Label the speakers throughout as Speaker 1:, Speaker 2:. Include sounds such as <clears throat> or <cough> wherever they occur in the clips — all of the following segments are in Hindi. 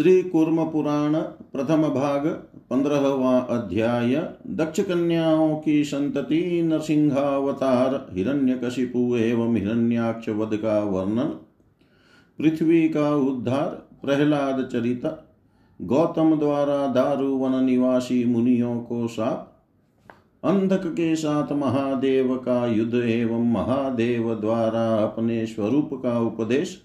Speaker 1: श्री कूर्म पुराण प्रथम भाग, पंद्रहवा अध्याय दक्ष कन्याओं की संतति नरसिंहावतार, हिरण्यकशिपु एवं हिरण्याक्ष वध का वर्णन, पृथ्वी का उद्धार, प्रहलाद चरित, गौतम द्वारा दारुवन निवासी मुनियों को साप, अंधक के साथ महादेव का युद्ध एवं महादेव द्वारा अपने स्वरूप का उपदेश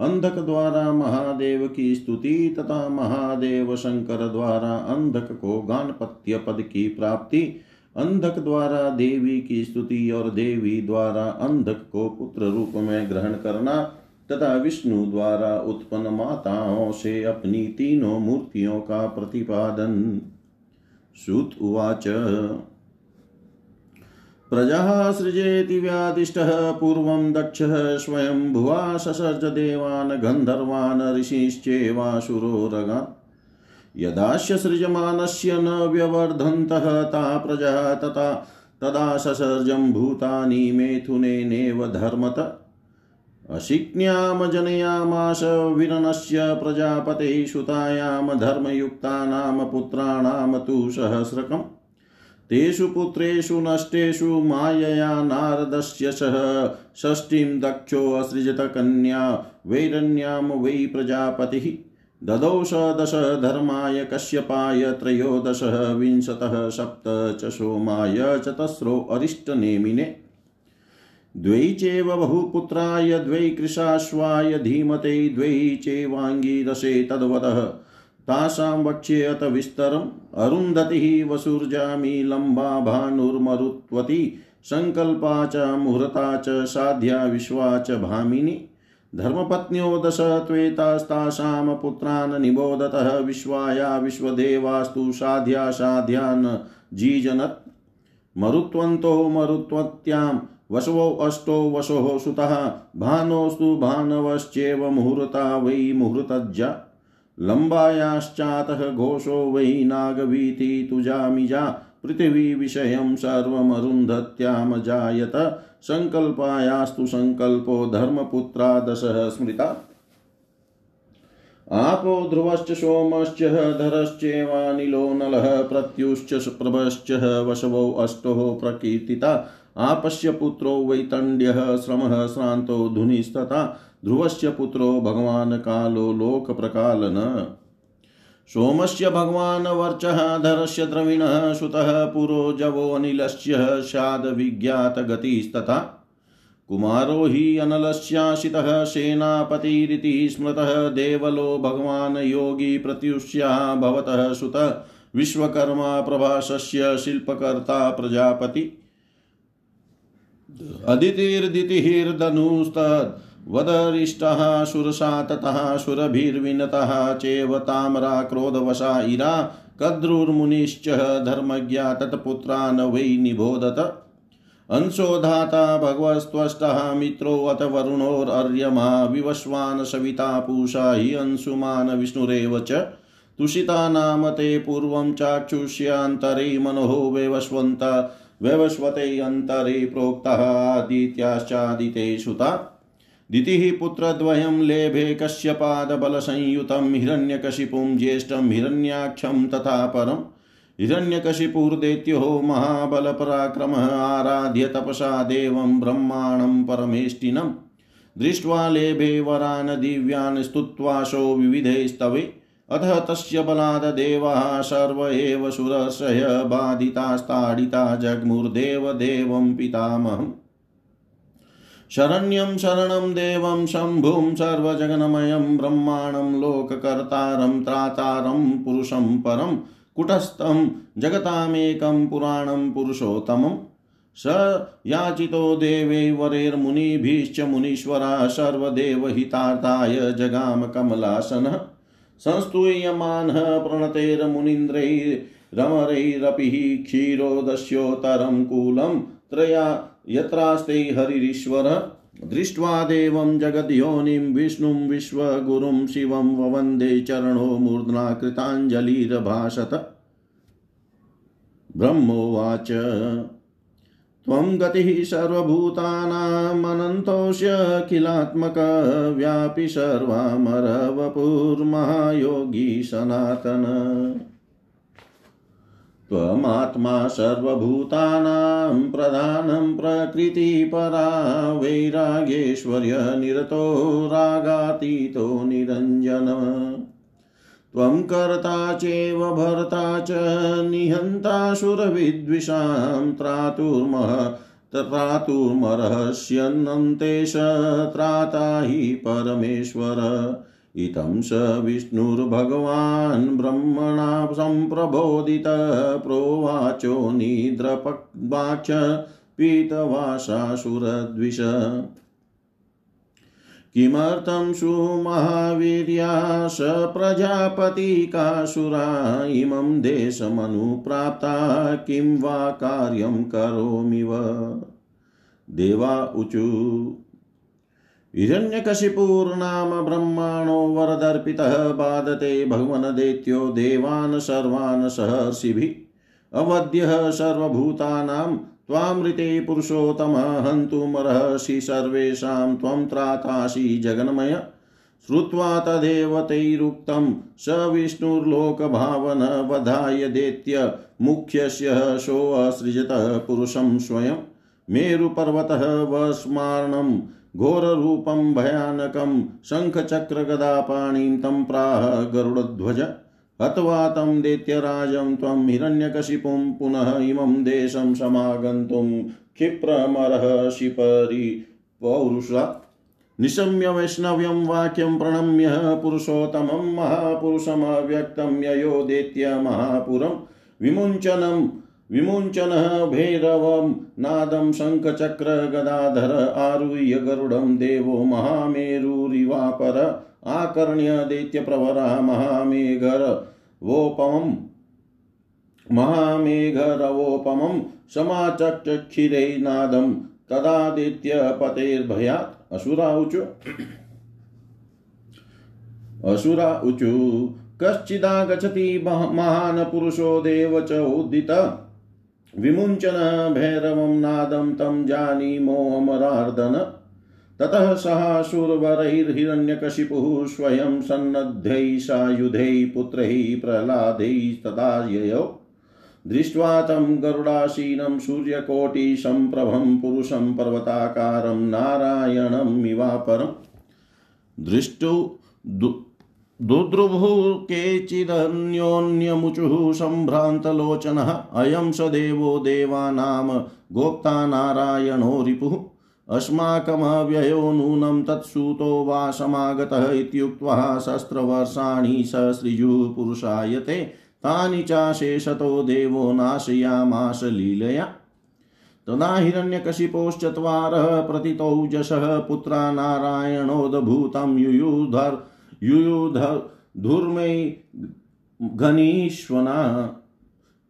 Speaker 1: अंधक द्वारा महादेव की स्तुति तथा महादेव शंकर द्वारा अंधक को गानपत्य पद की प्राप्ति, अंधक द्वारा देवी की स्तुति और देवी द्वारा अंधक को पुत्र रूप में ग्रहण करना तथा विष्णु द्वारा उत्पन्न माताओं से अपनी तीनों मूर्तियों का प्रतिपादन। सुत उवाच। प्रजा सृजेति व्यादिष्टः पूर्वं दक्षः स्वयं भुवा ससर्ज देवान्, गन्धर्वान् ऋषिश्चेवासुरोरगान् यदास्य सृजमानस्य न व्यवर्धन्तः, ता प्रजा तथा, तदा ससर्जं भूतानि मेथुनेनेव धर्मत। अशिक्न्यां जनयामास विरनस्य प्रजापते सुतायां धर्मयुक्तानां पुत्राणां तु सहस्रकम्। तेषु पुत्रेषु नष्टेषु मायया नारदस्य सह। षष्ठीं दक्षोऽसृजत वैरण्यां वै प्रजापतिः। ददौ स दश धर्माय कश्यपाय त्रयोदशः विंशतः सप्त च सोमाय चतस्रो अरिष्टनेमिने। द्वै चैव बहुपुत्राय द्वै कृशाश्वाय धीमते द्वै चैवाङ्गीरसे तद्वतः तासां वक्ष्येऽत विस्तरम्। अरुन्धतिः वसुर्जामि, लंबा भानुर्मरुत्वती सङ्कल्पा च, मुहूर्ता च, साध्या विश्वा च भामिनी। धर्मपत्न्यो दश त्वेतास्तासां पुत्रान् निबोधतः विश्वाया विश्वदेवास्तु साध्या साध्यान् जीजनत्। मरुत्वन्तो मरुत्वत्यां, वसवो अष्टो वसोः सुतः, भानोस्तु भानवश्चेव मुहूर्ता वै मुहूर्तज्जा लम्बायाश्चातः घोषो वै नागवीति तुजामिजा पृथिवीविषयं सर्वमरुन्धत्यामजायत। सङ्कल्पायास्तु सङ्कल्पो धर्मपुत्रा दशः स्मृता। आपो ध्रुवश्च सोमश्च धरश्चेवानिलो नलः प्रत्युश्च प्रभश्च वशवो अष्टो प्रकीर्तिता। आपस्य पुत्रो वैतण्ड्यः श्रमः श्रान्तो धुनिस्तथा। ध्रुवस्य पुत्रो भगवान् कालो लोकप्रकालन। सोमस्य भगवान् वर्चः, धरस्य द्रविणः, सुतः पुरोजवोऽनिलस्य शादविज्ञातगतिस्तथा। कुमारो हि अनलस्याशितः सेनापतिरिति स्मृतः, देवलो भगवान् योगी प्रत्युष्या भवतः सुतः। विश्वकर्मा प्रभासस्य शिल्पकर्ता प्रजापति। अदितिर्दितिर्धनुस्तद् वदरिष्टः, सुरसा ततः, सुरभिर्विनतः, चेव ताम्रा क्रोधवशा इरा, कद्रुर्मुनिश्च धर्मज्ञा तत्पुत्रान् वै निबोधत। अंशोधाता भगवस्त्वष्टः मित्रोऽथ वरुणोरर्यमा विवस्वान् सविता पूषा हि अंशुमान् विष्णुरेव च। तुषिता नाम ते पूर्वं चाक्षुष्यान्तरे मनोः वैवस्वन्त। वैवस्वते अन्तरे प्रोक्तः आदित्याश्चादिते सुता दितिः पुत्रद्वयं लेभे कश्यपादबलसंयुतं हिरण्यकशिपुं ज्येष्ठं हिरण्याक्षं तथा परम्। हिरण्यकशिपुर्दैत्यो महाबलपराक्रमः आराध्य तपसा देवं ब्रह्माणं परमेष्टिनं। दृष्ट्वा लेभे वरान् दिव्यान् स्तुत्वाशो विविधैस्तवे। अथ तस्य बलाद् देवाः सर्व एव सुरसय बाधितास्ताडिता जग्मुर्देवदेवं पितामहम्। शरण्यं शरणं देवं शम्भुं सर्वजगन्मयं ब्रह्माणं लोककर्तारं त्रातारं पुरुषं परं कुटस्थं जगतामेकं पुराणं पुरुषोत्तमम्। स याचितो देवै वरेर्मुनिभिश्च मुनीश्वरा सर्वदेवहितार्थाय जगाम कमलासनः। संस्तूयमानः प्रणतैर्मुनीन्द्रैरमरैरपि क्षीरोदस्योत्तरं कूलं त्रया यत्रास्ते हरिरीश्वर। दृष्ट्वा देवं जगद्योनिं विष्णुं विश्वगुरुं शिवं ववन्दे चरणो मूर्ध्ना कृताञ्जलिर्भाषत ब्रह्मोवाच। त्वं गतिः सर्वभूतानामनन्तोऽस्यखिलात्मक व्यापि सर्वामरवपुर्महायोगी सनातन। त्वमात्मा सर्वभूतानां प्रधानं प्रकृतिपरा वैराग्येश्वर्यनिरतो रागातीतो निरञ्जन। त्वं कर्ता चैव भर्ता च निहन्तासुरविद्विषां त्रातुर्मः त्रातुर्मर्हस्यन्नन्तेश त्राता हि परमेश्वर। इतं स विष्णुर्भगवान् ब्रह्मणा सम्प्रबोधित, प्रोवाचो निद्रपक्वाच पीतवासासुरद्विष। किमर्थं सुमहावीर्या स प्रजापतिकासुरा इमं देशमनुप्राप्ता? किं वा कार्यं करोमिव? देवा ऊचु हिरण्यकशिपुर्नाम ब्रह्माणो वरदर्पितः बाधते भगवनदैत्यो देवान् सर्वान् सहर्षिभिः अवध्यः सर्वभूतानां त्वामृते पुरुषोत्तम हन्तुमर्हसि सर्वेषां त्वं त्रातासि जगन्मय। श्रुत्वा तदेव तैरुक्तं, स विष्णुर्लोकभावन वधाय दैत्य मुख्यस्य सोऽसृजतः पुरुषं स्वयं। मेरुपर्वतः वस्मार्णं घोररूपं भयानकं, शङ्खचक्रगदापाणिं तं प्राह गरुडध्वज। हत्वा तं दैत्यराजं त्वं हिरण्यकशिपुं पुनः इमं देशं समागन्तुं क्षिप्रमर्हसि परिपौरुषा निशम्य वैष्णव्यं वाक्यं प्रणम्य पुरुषोत्तमं महापुरुषमव्यक्तं ययो दैत्य महापुरं। विमुञ्चनं, विमुञ्चनः भैरवं, नादं शङ्खचक्रगदाधर, आरुह्य गरुडं, देवो महामेरुरिवापर। आकर्ण्य दैत्यप्रवरा महामेघरवोपमम् महामेघरवोपमं समाचक्षिरे नादं तदादित्यपतेर्भयात् असुरा ऊचु असुरा ऊचु कश्चिदागच्छति महान् पुरुषो देव च उदित। विमुञ्चन भैरवं नादं तं जानीमोऽमरार्दन ततः सः शूरवरैर्हिरण्यकशिपुः स्वयं सन्नद्धैः सायुधैः पुत्रैः प्रह्लादैस्तथा ययौ। दृष्ट्वा तं गरुडासीनं सूर्यकोटिसम्प्रभं पुरुषं पर्वताकारं नारायणमिवापरम् दृष्टु दुद्रुभुः केचिदन्योन्यमुचुः सम्भ्रान्तलोचनः अयं स देवो देवानां गोप्ता नारायणो रिपुः। अस्माकमव्ययो नूनं तत्सूतो वा समागतः इत्युक्त्वा शस्त्रवर्षाणि ससृजुः पुरुषायते तानि चाशेषतो देवो नाशयामास लीलया। तदा हिरण्यकशिपोश्चत्वारः प्रतितौजसः पुत्रा नारायणोदभूतं युयुधर् युयुधुर्मै घनीश्वना।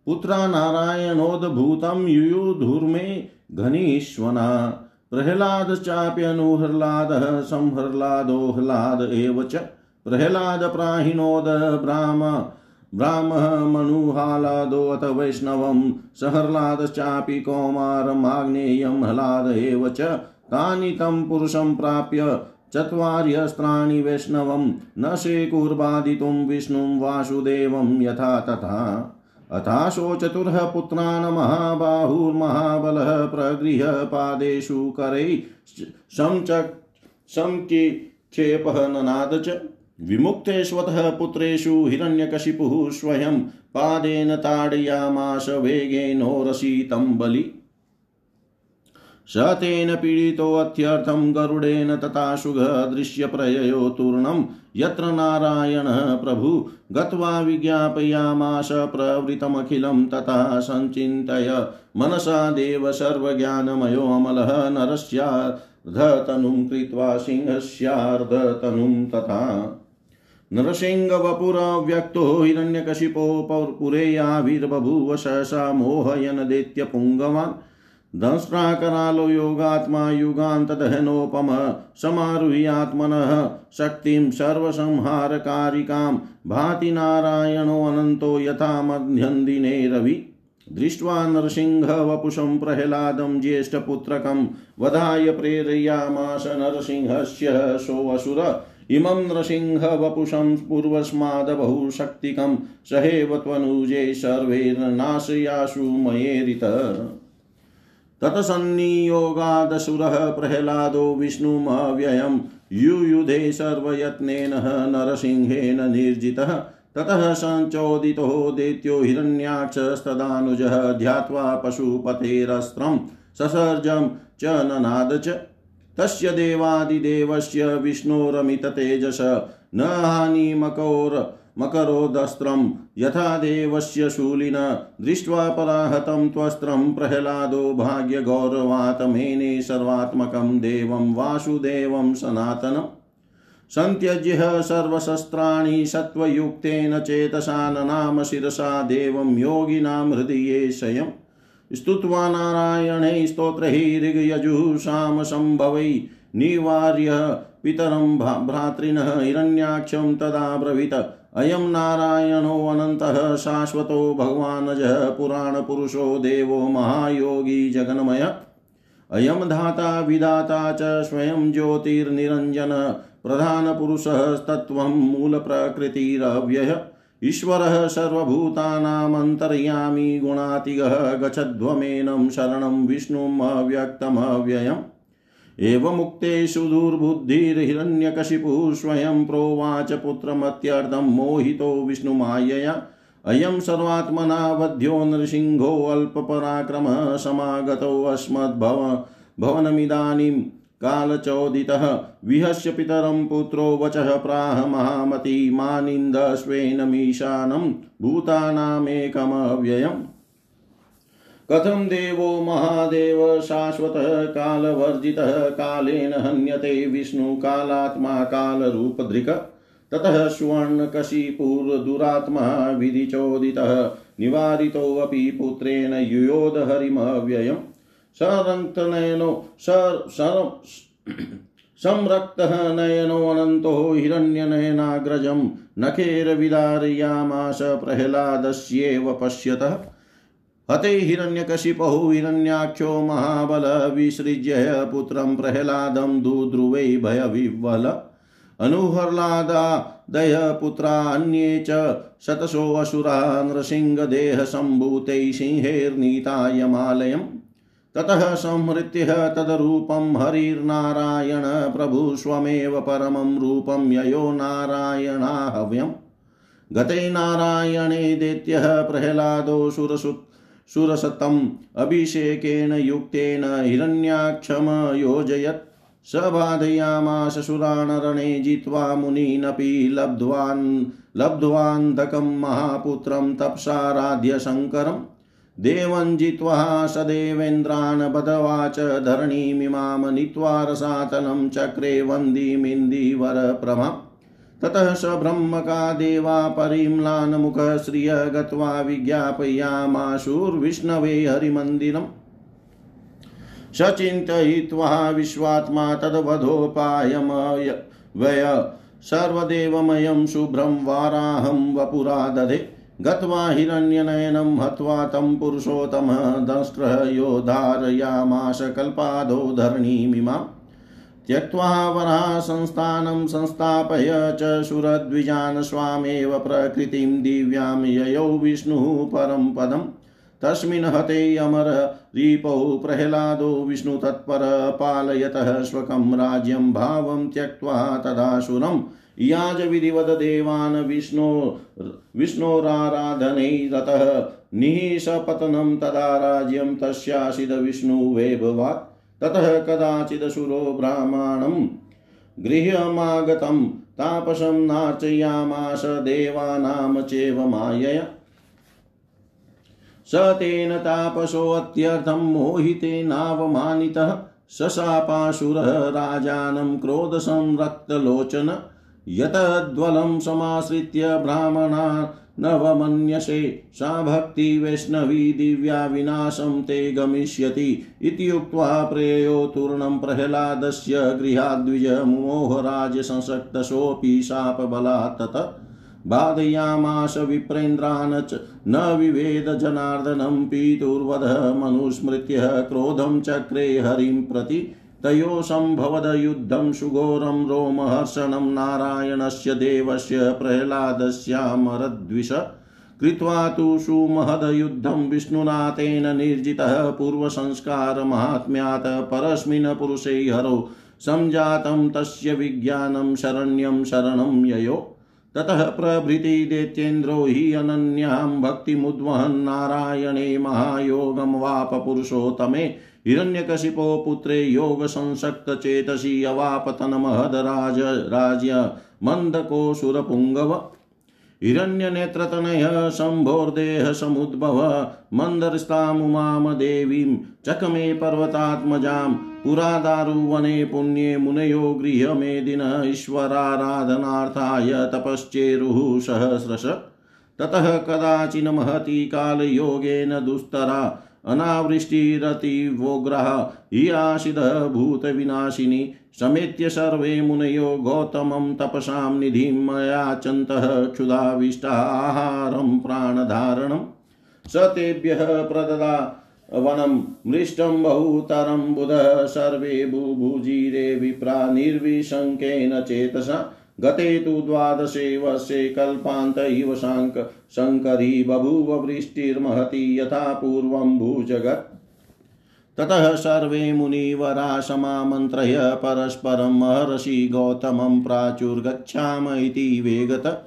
Speaker 1: पुत्रा नारायणोद्भूतं युयुधुर्मे घनीश्वना। प्रह्लाद चाप्यनुह्लादः संह्लादोह्लाद एव च प्रह्लादप्राहिणोद ब्राह्म, ब्राह्मः मनुहालादोऽथ वैष्णवं। सहर्लादश्चापि कौमारमाग्नेयं ह्लाद एव च तानि तं पुरुषं प्राप्य चत्वार्यस्त्राणि वैष्णवं। न शेकुर्बाधितुं विष्णुं वासुदेवं यथा तथा। अथाशो चतुरः पुत्रान् महाबाहुर्महाबलः प्रगृह्य पादेषु करैः ननाद च। विमुक्तेष्वतः पुत्रेषु हिरण्यकशिपुः स्वयं पादेन ताडयामाश वेगेनोरसितं बलि स तेन पीडितोऽत्यर्थं गरुडेन तथा सुगदृश्यप्रययो तूर्णं। यत्र नारायणः प्रभु गत्वा विज्ञापयामास प्रवृतमखिलं तथा सञ्चिन्तय। मनसा देव सर्वज्ञानमयोऽमलः नरस्यार्धतनुं कृत्वा सिंहस्यार्धतनुं तथा। नरसिंहवपुरव्यक्तो हिरण्यकशिपो पुरेयाविर्बभूव सहसा मोहयन दैत्यपुङ्गवान् दंष्ट्राकरालो योगात्मा युगान्तदहनोपम समारुह्यात्मनः शक्तिं सर्वसंहारकारिकां भाति नारायणोऽनन्तो यथा मध्यन्दिने रवि। दृष्ट्वा नरसिंहवपुषं प्रह्लादं ज्येष्ठपुत्रकं, वधाय प्रेरयामास नरसिंहस्य सोऽसुर। इमं नृसिंहवपुषं पूर्वस्मादबहुशक्तिकं, सहेव त्वनुजे सर्वैर्नाशयाशु मयेरित। ततसन्नियोगादसुरः प्रह्लादो विष्णुमव्ययं युयुधे सर्वयत्नेन नरसिंहेन निर्जितः। ततः सञ्चोदितो दैत्यो हिरण्याक्षस्तदानुजः ध्यात्वा पशुपतेरस्त्रं ससर्जं च ननाद च। तस्य देवादिदेवस्य विष्णोरमिततेजस न मकरोदस्त्रं यथा देवस्य शूलिन दृष्ट्वा पराहतं त्वस्त्रं प्रह्लादो भाग्यगौरवात् मेने सर्वात्मकं देवं वासुदेवं सनातनम् सन्त्यज्य सर्वशस्त्राणि सत्त्वयुक्तेन चेतसा ननाम शिरसा देवं योगिनां हृदये शयम् स्तुत्वा नारायणे स्तोत्रैर्यजुषां सम्भवै निवार्य पितरं भ्रातृनः हिरण्याक्षं तदा ब्रवीत। अयं नारायणोऽनन्तः शाश्वतो भगवानजः पुराणपुरुषो देवो महायोगी जगन्मय। अयं धाता विधाता च स्वयं ज्योतिर्निरञ्जन प्रधानपुरुषस्तत्त्वं मूलप्रकृतिरव्यय। ईश्वरः सर्वभूतानामन्तर्यामी गुणातिगः गच्छध्वमेनं शरणं विष्णुम् अव्यक्तमव्ययम्। एवमुक्तेषु दुर्बुद्धिर्हिरण्यकशिपुः स्वयं प्रोवाच पुत्रमत्यर्थं मोहितो विष्णुमायया। अयं सर्वात्मना वध्यो नृसिंहोऽल्पपराक्रमः समागतोऽस्मद्भव भवनमिदानीं कालचोदितः विहस्य पितरं पुत्रो वचः प्राह महामती मानिन्दस्वेन मीशानं भूतानामेकमव्ययम्। कथं देवो महादेव शाश्वतः कालवर्जितः कालेन हन्यते विष्णुकालात्मा कालरूपधृक् ततः सुवर्णकशिपुर्दुरात्मा विधिचोदितः निवारितोऽपि पुत्रेण युयोध हरिमव्ययम् सरक्तनयनो संरक्तः नयनोऽनन्तो हिरण्यनयनाग्रजं नखेरविदारयामास प्रह्लादस्येव पश्यतः। हते हिरण्यकशिपौ हिरण्याख्यो महाबल, विसृज्य पुत्रं प्रह्लादं दुध्रुवै भयविह्वल। अनुह्लादादय पुत्रा अन्ये च शतशोऽसुरा नृसिंहदेहसम्भूतैः सिंहैर्नीतायमालयम्। ततः संहृत्य तदरूपं हरिर्नारायण प्रभु स्वमेव परमं रूपं ययो नारायणाहव्यम्। गते नारायणे दैत्यः प्रह्लादो सुरसुत् सुरसतम् अभिषेकेन युक्तेन हिरण्याक्षमयोजयत् स बाधयामास सुराणरणे जित्वा मुनीनपि लब्ध्वान् लब्ध्वान्धकं महापुत्रं तप्साराध्य शङ्करम् देवं जित्वा स देवेन्द्रान् बधवाच धरणीमिमां नीत्वा रसातलं चक्रे वन्दीमिन्दीवरप्रभाम् ततः स ब्रह्मका देवा परिम्लानमुखः श्रिय गत्वा विज्ञापयामाशुर्विष्णवे हरिमन्दिरम्। सचिन्तयित्वा विश्वात्मा तद्वधोपायमय वय सर्वदेवमयं शुभ्रं वाराहं वपुरा दधे। गत्वा हिरण्यनयनं हत्वा तं पुरुषोत्तमः दंष्ट्रः योधारयामाश कल्पादो धरणीमिमाम्। त्यक्त्वा वरासंस्थानं संस्थापय च सुरद्विजान् स्वामेव प्रकृतिं दिव्यां ययौ विष्णुः परं पदम् तस्मिन् हते अमर रिपौ प्रह्लादो विष्णुतत्पर पालयतः स्वकं राज्यं भावं त्यक्त्वा तदासुरम् याजविधिवद देवान् विष्णो विष्णोराराधनै रतः निःसपतनं तदा राज्यं तस्यासिदविष्णुवेभवात् ततः कदाचिदसुरो ब्राह्मणं गृह्यमागतं तापसं नार्चयामास देवानां चैव मायया। स तेन तापसोऽत्यर्थं मोहितेनावमानितः शशापाशुरः राजानं क्रोधसंरक्तलोचन यतद्वलं समाश्रित्य ब्राह्मणा नवमन्यसे सा भक्ति वैष्णवी दिव्या विनाशं ते गमिष्यति इत्युक्त्वा प्रेयो तूर्णं प्रह्लादस्य गृहाद्विज मोहराज संसक्तसोऽपि शापबलात् तत् बाधयामाश विप्रेन्द्रान् च न विवेद जनार्दनं पीतुर्वध मनुस्मृत्य क्रोधं चक्रे हरिं प्रति तयो सम्भवदयुद्धं सुघोरं रोमहर्षणं नारायणस्य देवस्य प्रह्लादस्यामरद्विष कृत्वा तु सुमहदयुद्धं विष्णुना तेन निर्जितः पूर्वसंस्कारमाहात्म्यात् परस्मिन् पुरुषे हरौ सञ्जातं तस्य विज्ञानं शरण्यं शरणं ययो। ततः प्रभृति दैत्येन्द्रो हि अनन्यां भक्तिमुद्वहन् नारायणे महायोगं वाप पुरुषोत्तमे हिरण्यकशिपो पुत्रे योगसंसक्तचेतसि अवापतनमहदराज राज्य मन्दकोऽसुरपुङ्गव हिरण्यनेत्रतनय शम्भोर्देह समुद्भव। मन्दर्स्तामुमां देवीं चकमे पर्वतात्मजां पुरा दारुवने पुण्ये मुनयो गृहमेदिन ईश्वराराधनार्थाय तपश्चेरुः सहस्रश। ततः कदाचिन् महती कालयोगेन दुस्तरा अनावृष्टिरतिवोग्रः हि आशिदः भूतविनाशिनी, समेत्य सर्वे मुनयो गौतमं तपसां निधिं मयाचन्तः क्षुधाविष्टाहारं प्राणधारणम् स तेभ्यः प्रददा वनं, मृष्टं बहुतरं बुधः, सर्वे बुभुजिरे विप्रा निर्विशङ्केन चेतसा। गते तु द्वादशे वर्षे कल्पान्त इव शाङ्क शङ्करी बभूव वृष्टिर्महति यथा पूर्वं भूजगत्। ततः सर्वे मुनिवरा समामन्त्रय परस्परं महर्षि गौतमं प्राचुर्गच्छाम इति वेगत।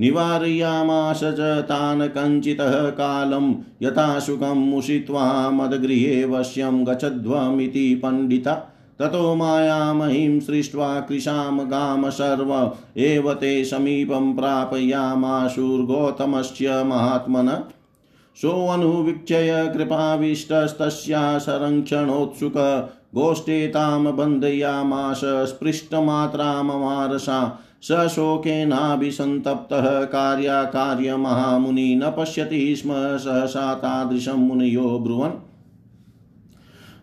Speaker 1: निवारयामास च तान् कञ्चितः कालं यथा सुखं मुषित्वा मदगृहे वश्यं गच्छध्वमिति पण्डिता। ततो मायामहीं सृष्ट्वा कृशां गाम सर्व, एव ते समीपं प्रापयामाशुर्गौतमस्य महात्मन। सोऽनुवीक्षय कृपाविष्टस्तस्या संरक्षणोत्सुक गोष्ठे तां बन्धयामाश स्पृष्टमात्राममारसा स शोकेनाभिसन्तप्तः कार्याकार्यमहामुनि न पश्यति स्म, सहसा तादृशं मुनयो ब्रुवन्।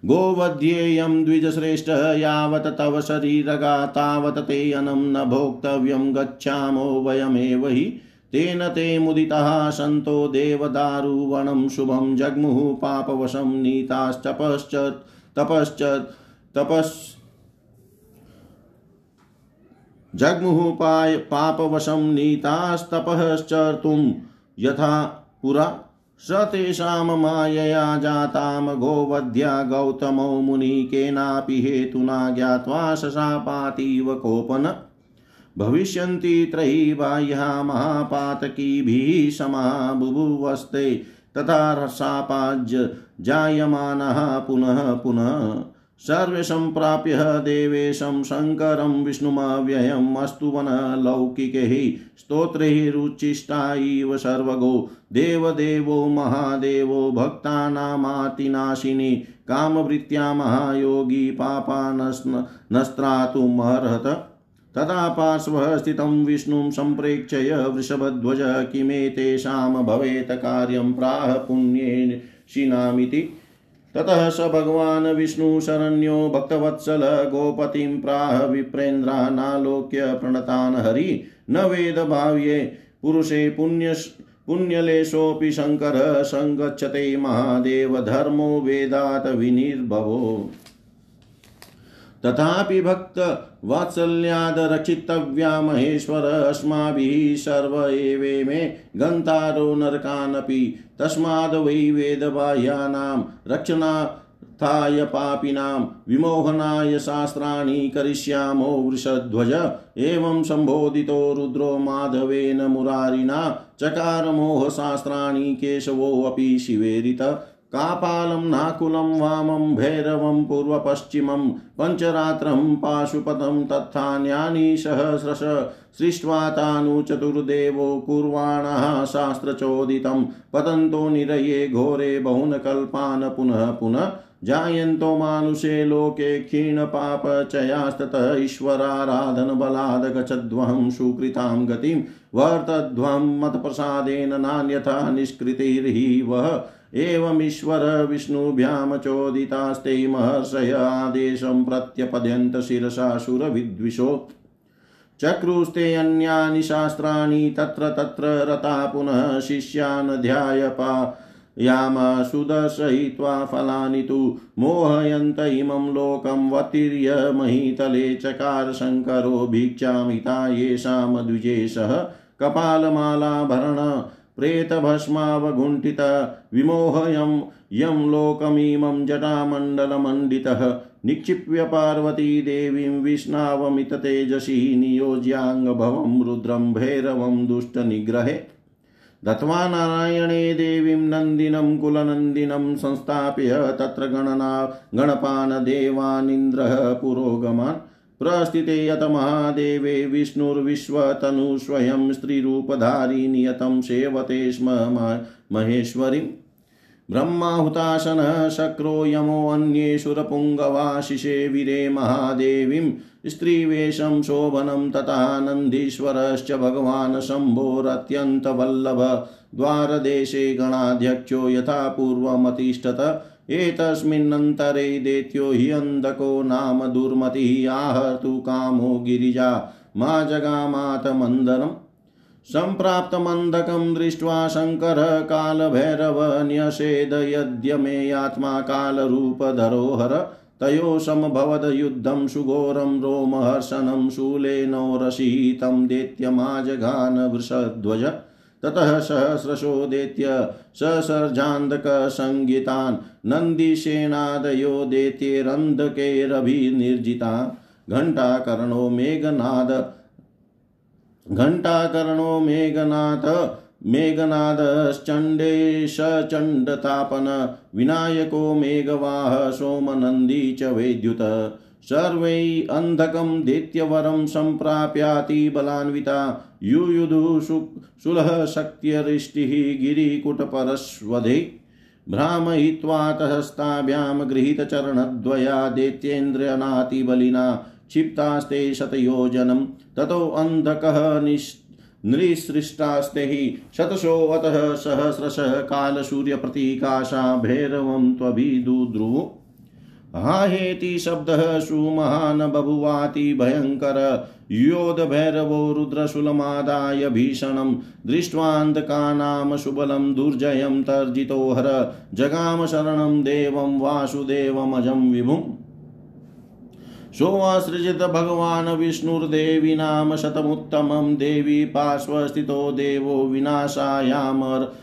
Speaker 1: गोवध्येयं द्विजश्रेष्ठः यावत् तव शरीरगा तावत् ते अनं न भोक्तव्यं गच्छामो वयमेव हि तेन ते मुदितः सन्तो देवदारुवनं शुभं जग्मुः पापवशं नीताश्चपश्च तपश्च तपस् जग्मुः पाय पापवशं नीतास्तपश्चर्तुं यथा पुरा स मयया मायया जातां गोवध्या गौतमो मुनिकेनापि हेतुना ज्ञात्वा शशापातीव कोपन। भविष्यन्ति त्रयी बाह्या महापातकीभिः समा बुभुवस्ते तथा रसापाज्य जायमानः पुनः पुनः। सर्वसम्प्राप्य देवेशं शङ्करं विष्णुमव्ययम् अस्तु वनलौकिकैः स्तोत्रैरुच्चिष्टा इव सर्वगो देवदेवो महादेवो भक्तानामातिनाशिनी कामवृत्त्या महायोगी पापानस्त्रातुमर्हत तदा पार्श्वः स्थितं विष्णुं सम्प्रेक्षय वृषभध्वज किमेतेषां भवेत् कार्यं प्राह पुण्येशिनामिति ततः स भगवान् विष्णुशरण्यो भक्तवत्सल गोपतिं प्राह विप्रेन्द्रानालोक्य प्रणतान् हरि। न वेदभाव्ये पुरुषे पुण्य पुण्यलेशोऽपि शङ्करः सङ्गच्छते महादेव। धर्मो वेदात् विनिर्भवो। तथापि भक्त वात्सल्याद रक्षितव्या महेश्वर अस्माभिः सर्व एवे मे गन्तारो नरकानपि तस्माद् वै वेदबाह्यानां रक्षणार्थाय पापिनां विमोहनाय शास्त्राणि करिष्यामो वृषध्वज। एवं सम्बोधितो रुद्रो माधवेन मुरारिणा चकारमोहशास्त्राणि केशवोऽपि शिवेरित। कापालं, नाकुलं, वामं, भैरवं, पूर्वपश्चिमं, पञ्चरात्रं, पाशुपतं, तत्थान्यानि सहस्रश सृष्ट्वा तानु चतुर्देवो कुर्वाणः शास्त्रचोदितं, पतन्तो निरये घोरे बहुनकल्पान् पुनः पुनः जायन्तो मानुषे लोके क्षीणपापचयास्ततः ईश्वराराधनबलाद् गच्छध्वं सुकृतां गतिं, वर्तध्वं मत्प्रसादेन नान्यथा निष्कृतिर्हि वः एवमीश्वर विष्णुभ्यां चोदितास्ते महर्षय आदेशं प्रत्यपद्यन्त शिरसा सुरविद्विषो। चक्रुस्ते अन्यानि शास्त्राणि तत्र तत्र रता पुनः शिष्यान् ध्यायपा यामासुदर्शयित्वा फलानि तु मोहयन्त इमं लोकं वतीर्य महीतले चकार शङ्करो भिक्षामिता येषां द्विजेशः कपालमालाभरण प्रेतभस्मावगुण्ठित विमोहयं यं लोकमिमं जटामण्डलमण्डितः। निक्षिप्य पार्वती देवीं विष्णावमिततेजसी नियोज्याङ्गभवं रुद्रं भैरवं दुष्टनिग्रहे। दत्त्वा नारायणे देवीं नन्दिनं कुलनन्दिनं संस्थाप्य तत्र गणना गणपान् देवानिन्द्रः पुरोगमान्। प्रस्थिते यत महादेवे विष्णुर्विश्वतनु स्वयं स्त्रीरूपधारी नियतं सेवते स्म महेश्वरीम् ब्रह्माहुताशनः शक्रो यमोऽन्ये सुरपुङ्गवाशिषे वीरे महादेवीं। स्त्रीवेषं शोभनं तथा नन्दीश्वरश्च भगवान् शम्भोरत्यन्तवल्लभ। द्वारदेशे गणाध्यक्षो यथा पूर्वमतिष्ठत। एतस्मिन्नन्तरे दैत्यो हि अन्धको नाम दुर्मतिः आहर्तु कामो गिरिजा। मा जगामात मन्दरम् सम्प्राप्तमन्धकं दृष्ट्वा शङ्करः कालभैरव न्यषेद यद्य मेयात्मा कालरूपधरोहर। तयो समभवद्युद्धं सुघोरं रोमहर्षणं शूलेनोरशीतं दैत्यमाजघान वृषध्वज। ततः सहस्रशो दैत्य ससर्जान्धकसंज्ञितान् नन्दिसेनादयो दैत्यैरन्धकैरभिनिर्जिता घण्टाकर्णो मेघनाद, घण्टाकर्णो मेघनाथ, मेघनादश्चण्डेशचण्डतापन, विनायको मेघवाह सोमनन्दी च वैद्युत। सर्वै अन्धकं दैत्यवरं सम्प्राप्यातिबलान्विता युयुधु सुलः शक्त्यरिष्टिः गिरिकुटपरस्वधे भ्रामयित्वातहस्ताभ्यां गृहीतचरणद्वया दैत्येन्द्रनातिबलिना क्षिप्तास्ते शतयोजनं ततोऽन्धकः नृसृष्टास्ते हि शतशोऽतः सहस्रशः कालसूर्यप्रतीकाशा भैरवं त्वभिदुद्रुः हाहेति शब्दः सुमहान् बभुवाति भयङ्कर योधभैरवो रुद्रशूलमादाय भीषणं। दृष्ट्वान्धकानां सुबलं दुर्जयं तर्जितो हर। जगाम शरणं देवं वासुदेवमजं विभुम् सोऽसृजित भगवान् विष्णुर्देवी नाम शतमुत्तमं। देवी पार्श्वस्थितो देवो विनाशायामर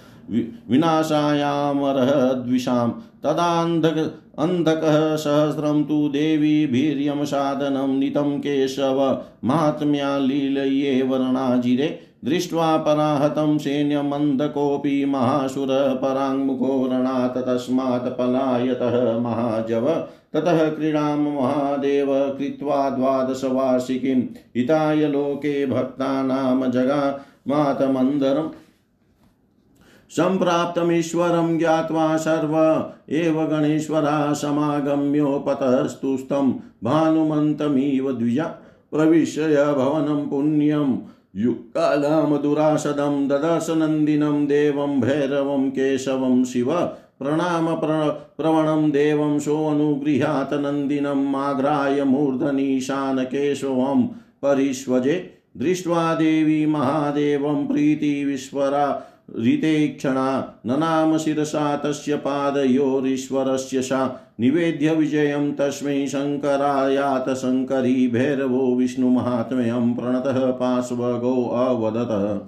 Speaker 1: विनाशायामरः द्विषां तदान्धक अन्धकः सहस्रं तु देवीभिर्यं साधनं नितं केशव महात्म्यालीलये वर्णाजिरे दृष्ट्वा पराहतं सैन्यमन्धकोऽपि महासुरपराङ्मुखो रणात् तस्मात् पलायतः महाजव। ततः क्रीडां महादेव कृत्वा द्वादशवार्षिकीं हिताय लोके भक्तानां जगामातमन्दरम् सम्प्राप्तमीश्वरं ज्ञात्वा सर्व एव गणेश्वरा समागम्योपतस्तुस्तं भानुमन्तमिव द्विजा प्रविश्य भवनं पुण्यं युक्कालमधुरासदं ददर्शनन्दिनं देवं भैरवं केशवं शिव प्रणाम प्रवणं देवं सोऽनुगृहात् नन्दिनं माघ्राय मूर्धनीशान केशवं परिष्वजे दृष्ट्वा देवी महादेवं प्रीतिविश्वरा ऋतेक्षणा ननाम शिरसा तस्य पादयोरीश्वरस्य सा निवेद्य विजयं तस्मै शङ्करायात शङ्करी भैरवो विष्णुमाहात्म्यं प्रणतः पार्श्वगो अवदत।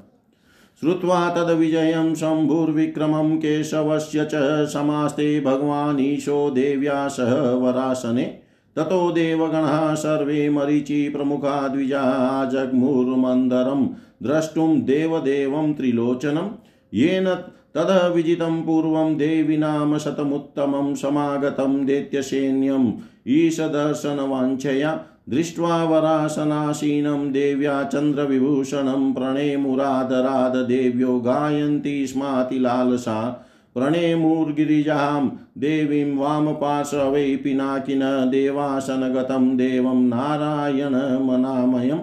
Speaker 1: श्रुत्वा तद्विजयं शम्भुर्विक्रमं केशवस्य च समास्ते भगवानीशो देव्या सह वरासने ततो देवगणः सर्वे मरीचि प्रमुखा द्विजा जग्मुर्मन्दरं द्रष्टुं देवदेवं त्रिलोचनं येन ततः विजितं पूर्वं देवीनां शतमुत्तमं समागतं दैत्यसैन्यम्। ईशदर्शनवाञ्छया दृष्ट्वा वरासनासीनं देव्या चन्द्रविभूषणं प्रणेमुरादराद देव्यो गायन्ति स्मातिलालसा प्रणेमुर्गिरिजां देवीं वामपार्श्वे पिनाकिन देवासनगतं देवं नारायणमनामयम्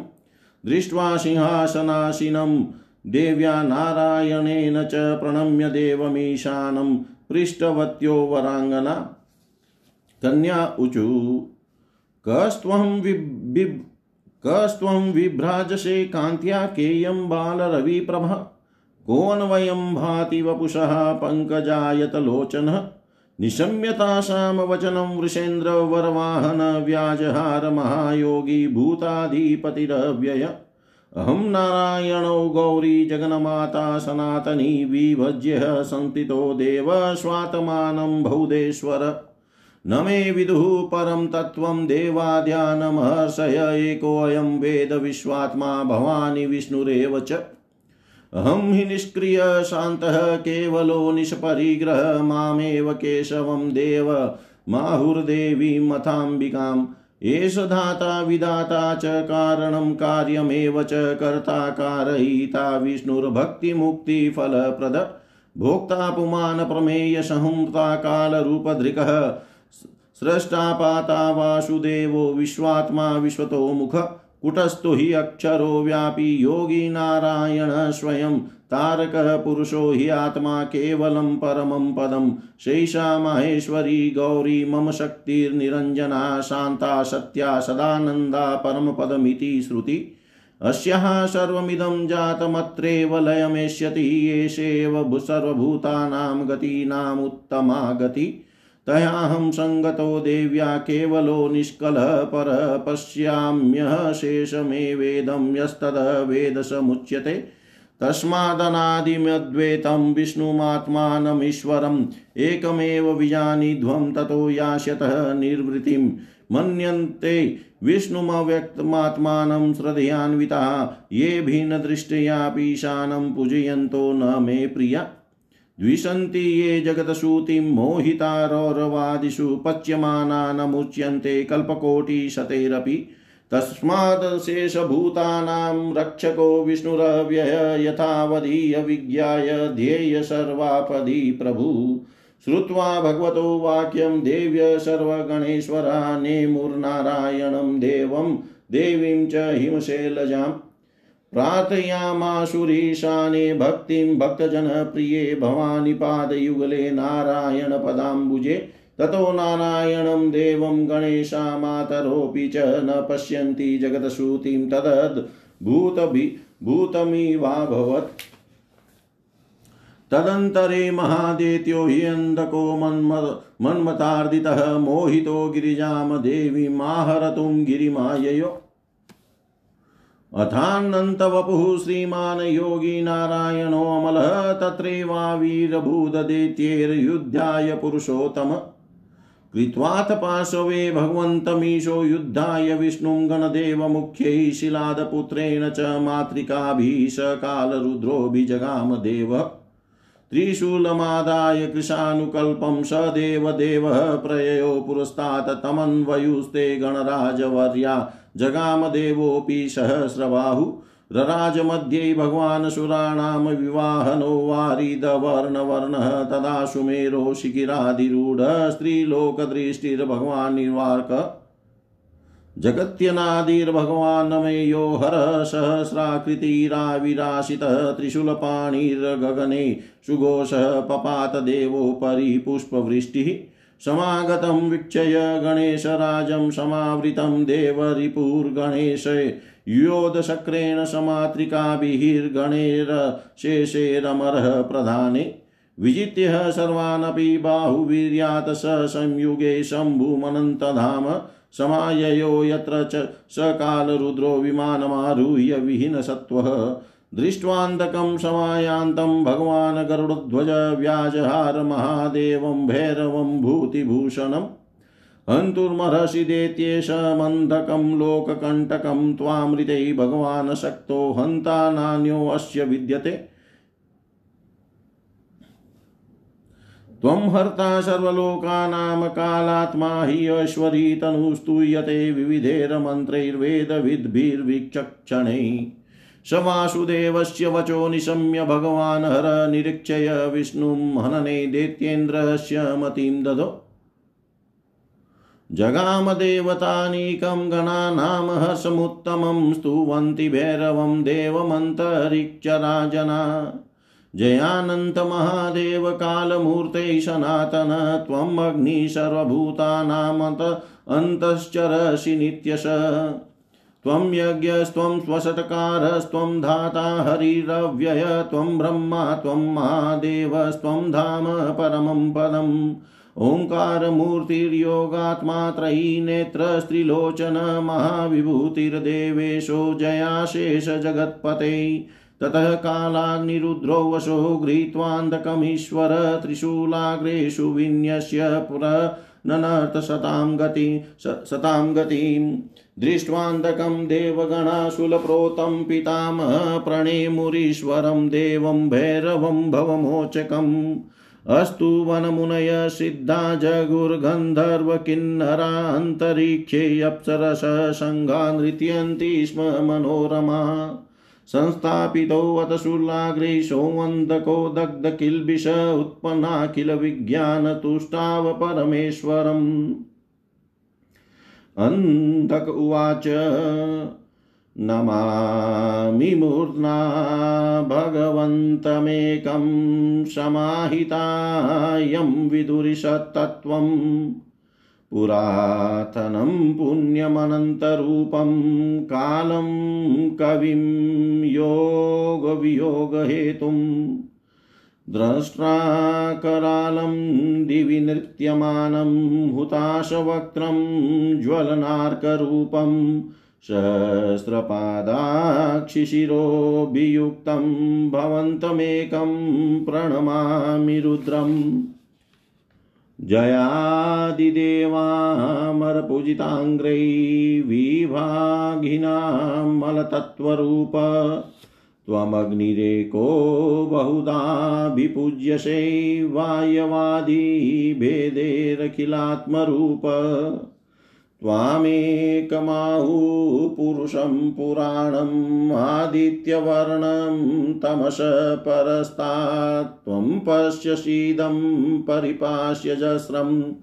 Speaker 1: दृष्ट्वा सिंहासनासीनं देव्या नारायणेन च प्रणम्य देवमीशानं पृष्ठवत्यो वराङ्गना। कन्या ऊचु, कस्त्वं कस्त्वं विभ्राजसे कान्त्या केयं बालरविप्रभः। कोऽन्वयं भाति वपुषः पङ्कजायतलोचनः निशम्यतासां वचनं वृषेन्द्रवरवाहन व्याजहार महायोगी भूताधिपतिरव्यय अहं नारायणो गौरी जगन्माता सनातनी विभज्य संस्थितो देव स्वात्मानं बहुदेश्वर न मे विदुः परं तत्त्वं देवाद्यानमहर्षय एकोऽयं वेद विश्वात्मा भवानी विष्णुरेव च। अहं हि निष्क्रिय शांत केवलो निष्परिग्रह मामेव केशवं देव माहुर्देवीमथाम्बिकाम् एष धाता विधाता च कारणं कार्यमेव च कर्ता कारयिता विष्णुर्भक्तिमुक्तिफलप्रद। भोक्ता पुमान् प्रमेय संहृता कालरूपधृकः स्रष्टापाता वासुदेवो विश्वात्मा विश्वतो मुख कुटस्थो हि अक्षरो व्यापी योगी नारायण स्वयं। तारकः पुरुषो हि आत्मा केवलं परमं पदं। शैषा माहेश्वरी गौरी मम शक्तिर्निरञ्जना शान्ता सत्या सदानन्दा परमपदमिति श्रुति। अस्याः सर्वमिदं जातमत्रेव लयमेष्यति एषेव सर्वभूतानां गतीनामुत्तमा गति तयाहं सङ्गतो देव्या केवलो निष्कलः पर पश्याम्यः शेषमेवेदं यस्तद वेदसमुच्यते। तस्मादनादिमद्वैतं विष्णुमात्मानमीश्वरम् एकमेव विजानीध्वं ततो यास्यतः निर्वृतिं। मन्यन्ते विष्णुमव्यक्तमात्मानं श्रद्धयान्विता। ये भिन्नदृष्ट्यापीशानं पूजयन्तो न मे प्रिया। द्विषन्ति ये जगतसूतिं मोहितारौरवादिषु पच्यमाना न मुच्यन्ते कल्पकोटिशतैरपि। तस्मात् शेषभूतानां रक्षको विष्णुरव्यय यथावधीयविज्ञाय ध्येय सर्वापदि प्रभु श्रुत्वा भगवतो वाक्यं देव्य सर्वगणेश्वरा नेमुर्नारायणं देवं देवीं च हिमशैलजाम् प्रार्थयामाशुरीशाने भक्तिं भक्तजनप्रिये भवानि पादयुगले नारायणपदाम्बुजे, ततो नारायणं देवं गणेशा च न पश्यन्ति जगत्श्रुतिं तदद् भूतभि, भूतमिवाभवत्। तदन्तरे महादेत्यो हि अन्धको मन्म मन्मतार्दितः मोहितो गिरिजां देवीमाहरतुं गिरिमाययो। अथानन्तवपुः श्रीमान् योगी नारायणोऽमलः तत्रैवावीरभूददैत्यैर्युद्धाय पुरुषोत्तम। कृत्वाथ पार्श्वे भगवन्तमीशो युद्धाय विष्णुं गणदेवमुख्यैः शिलादपुत्रेण च मातृकाभिः स कालरुद्रोऽभिजगाम देवः त्रिशूलमादाय कृशानुकल्पं स देवदेवः प्रययो पुरस्तात् तमन्वयुस्ते गणराजवर्या जगामदेवोऽपि सहस्रबाहु। रराजमध्ये भगवान् सुराणां विवाहनो वारिदवर्णवर्णः तदा सुमेरो शिखिराधिरूढः स्त्रीलोकदृष्टिर्भगवान् निर्वार्क। जगत्यनादिर्भगवान्नमेयो हर सहस्राकृतिराविराशितः त्रिशूलपाणिर्गगने सुघोषः पपात देवोपरि पुष्पवृष्टिः समागतं वीक्षय गणेशराजं समावृतं देवरिपुर्गणेशे योधशक्रेण समात्रिकाभिर्गणेरशेषेरमरः प्रधाने विजित्य सर्वानपि बाहुवीर्यात् स संयुगे शम्भुमनन्तधाम समाययो यत्र च सकालरुद्रो विमानमारुह्य विहीनसत्त्वः। दृष्ट्वान्तकं समायान्तं भगवान् गरुडध्वज व्याजहार महादेवं भैरवं भूतिभूषणम् हन्तुर्मर्हसि देत्येषमन्धकं लोककण्टकं त्वामृते भगवान् शक्तो हन्ता नान्योऽस्य विद्यते। त्वं हर्ता सर्वलोकानां कालात्मा हि ऐश्वरी तनुस्तूयते विविधैर्मन्त्रैर्वेदविद्भिर्विचक्षणैः स वासुदेवस्य वचो निशम्य भगवान् हर निरीक्षय विष्णुं हनने दैत्येन्द्रस्य मतिं ददो जगामदेवतानीकं गणानां हर्षमुत्तमं स्तुवन्ति भैरवं देवमन्तरिक्षराजना। जयानन्तमहादेव कालमूर्ते सनातन त्वम् अग्नि सर्वभूतानामत अन्तश्चरसि नित्यश। त्वं यज्ञस्त्वं स्वषट्कारस्त्वं धाता हरिरव्यय, त्वं ब्रह्मा, त्वं महादेवस्त्वं धाम परमं पदम्। ओङ्कारमूर्तिर्योगात्मा त्रयी नेत्रस्त्रिलोचन महाविभूतिर्देवेशो जयाशेषजगत्पते ततः कालाग्निरुद्रो वशो गृहीत्वान्धकमीश्वर त्रिशूलाग्रेषु विन्यस्य पुर ननर्थशतां गति शतां गतिम् दृष्ट्वान्धकं देवगणाशूलप्रोतं पितामह प्रणेमुरीश्वरं देवं भैरवं भवमोचकम् अस्तु वनमुनय सिद्धा जगुर्गन्धर्वकिन्नरा अन्तरिक्षे अप्सरस नृत्यन्ति स्म मनोरमा संस्थापितोऽथ शूलाग्रेशोऽन्धको दग्धकिल्बिष उत्पन्नाखिलविज्ञानतुष्टाव परमेश्वरम्। अन्धक उवाच नमामि मूर्ध्ना भगवन्तमेकं समाहितायं विदुरिषत्तत्त्वम् पुरातनं पुण्यमनन्तरूपं कालं कविं योगवियोगहेतुम् द्रष्ट्राकरालं दिवि नृत्यमानं हुताशवक्त्रं ज्वलनार्करूपं सहस्रपादाक्षिशिरोभियुक्तं भवन्तमेकं प्रणमामि रुद्रम् जयादिदेवामरपूजिताङ्ग्रै विभागिनामलतत्त्वरूप त्वमग्निरेको बहुधाभिपूज्यसे वायवादिभेदेरखिलात्मरूप त्वामेकमाहुः पुरुषं पुराणम् आदित्यवर्णं तमस परस्तात् त्वं पश्यसीदं परिपाश्य जस्रं।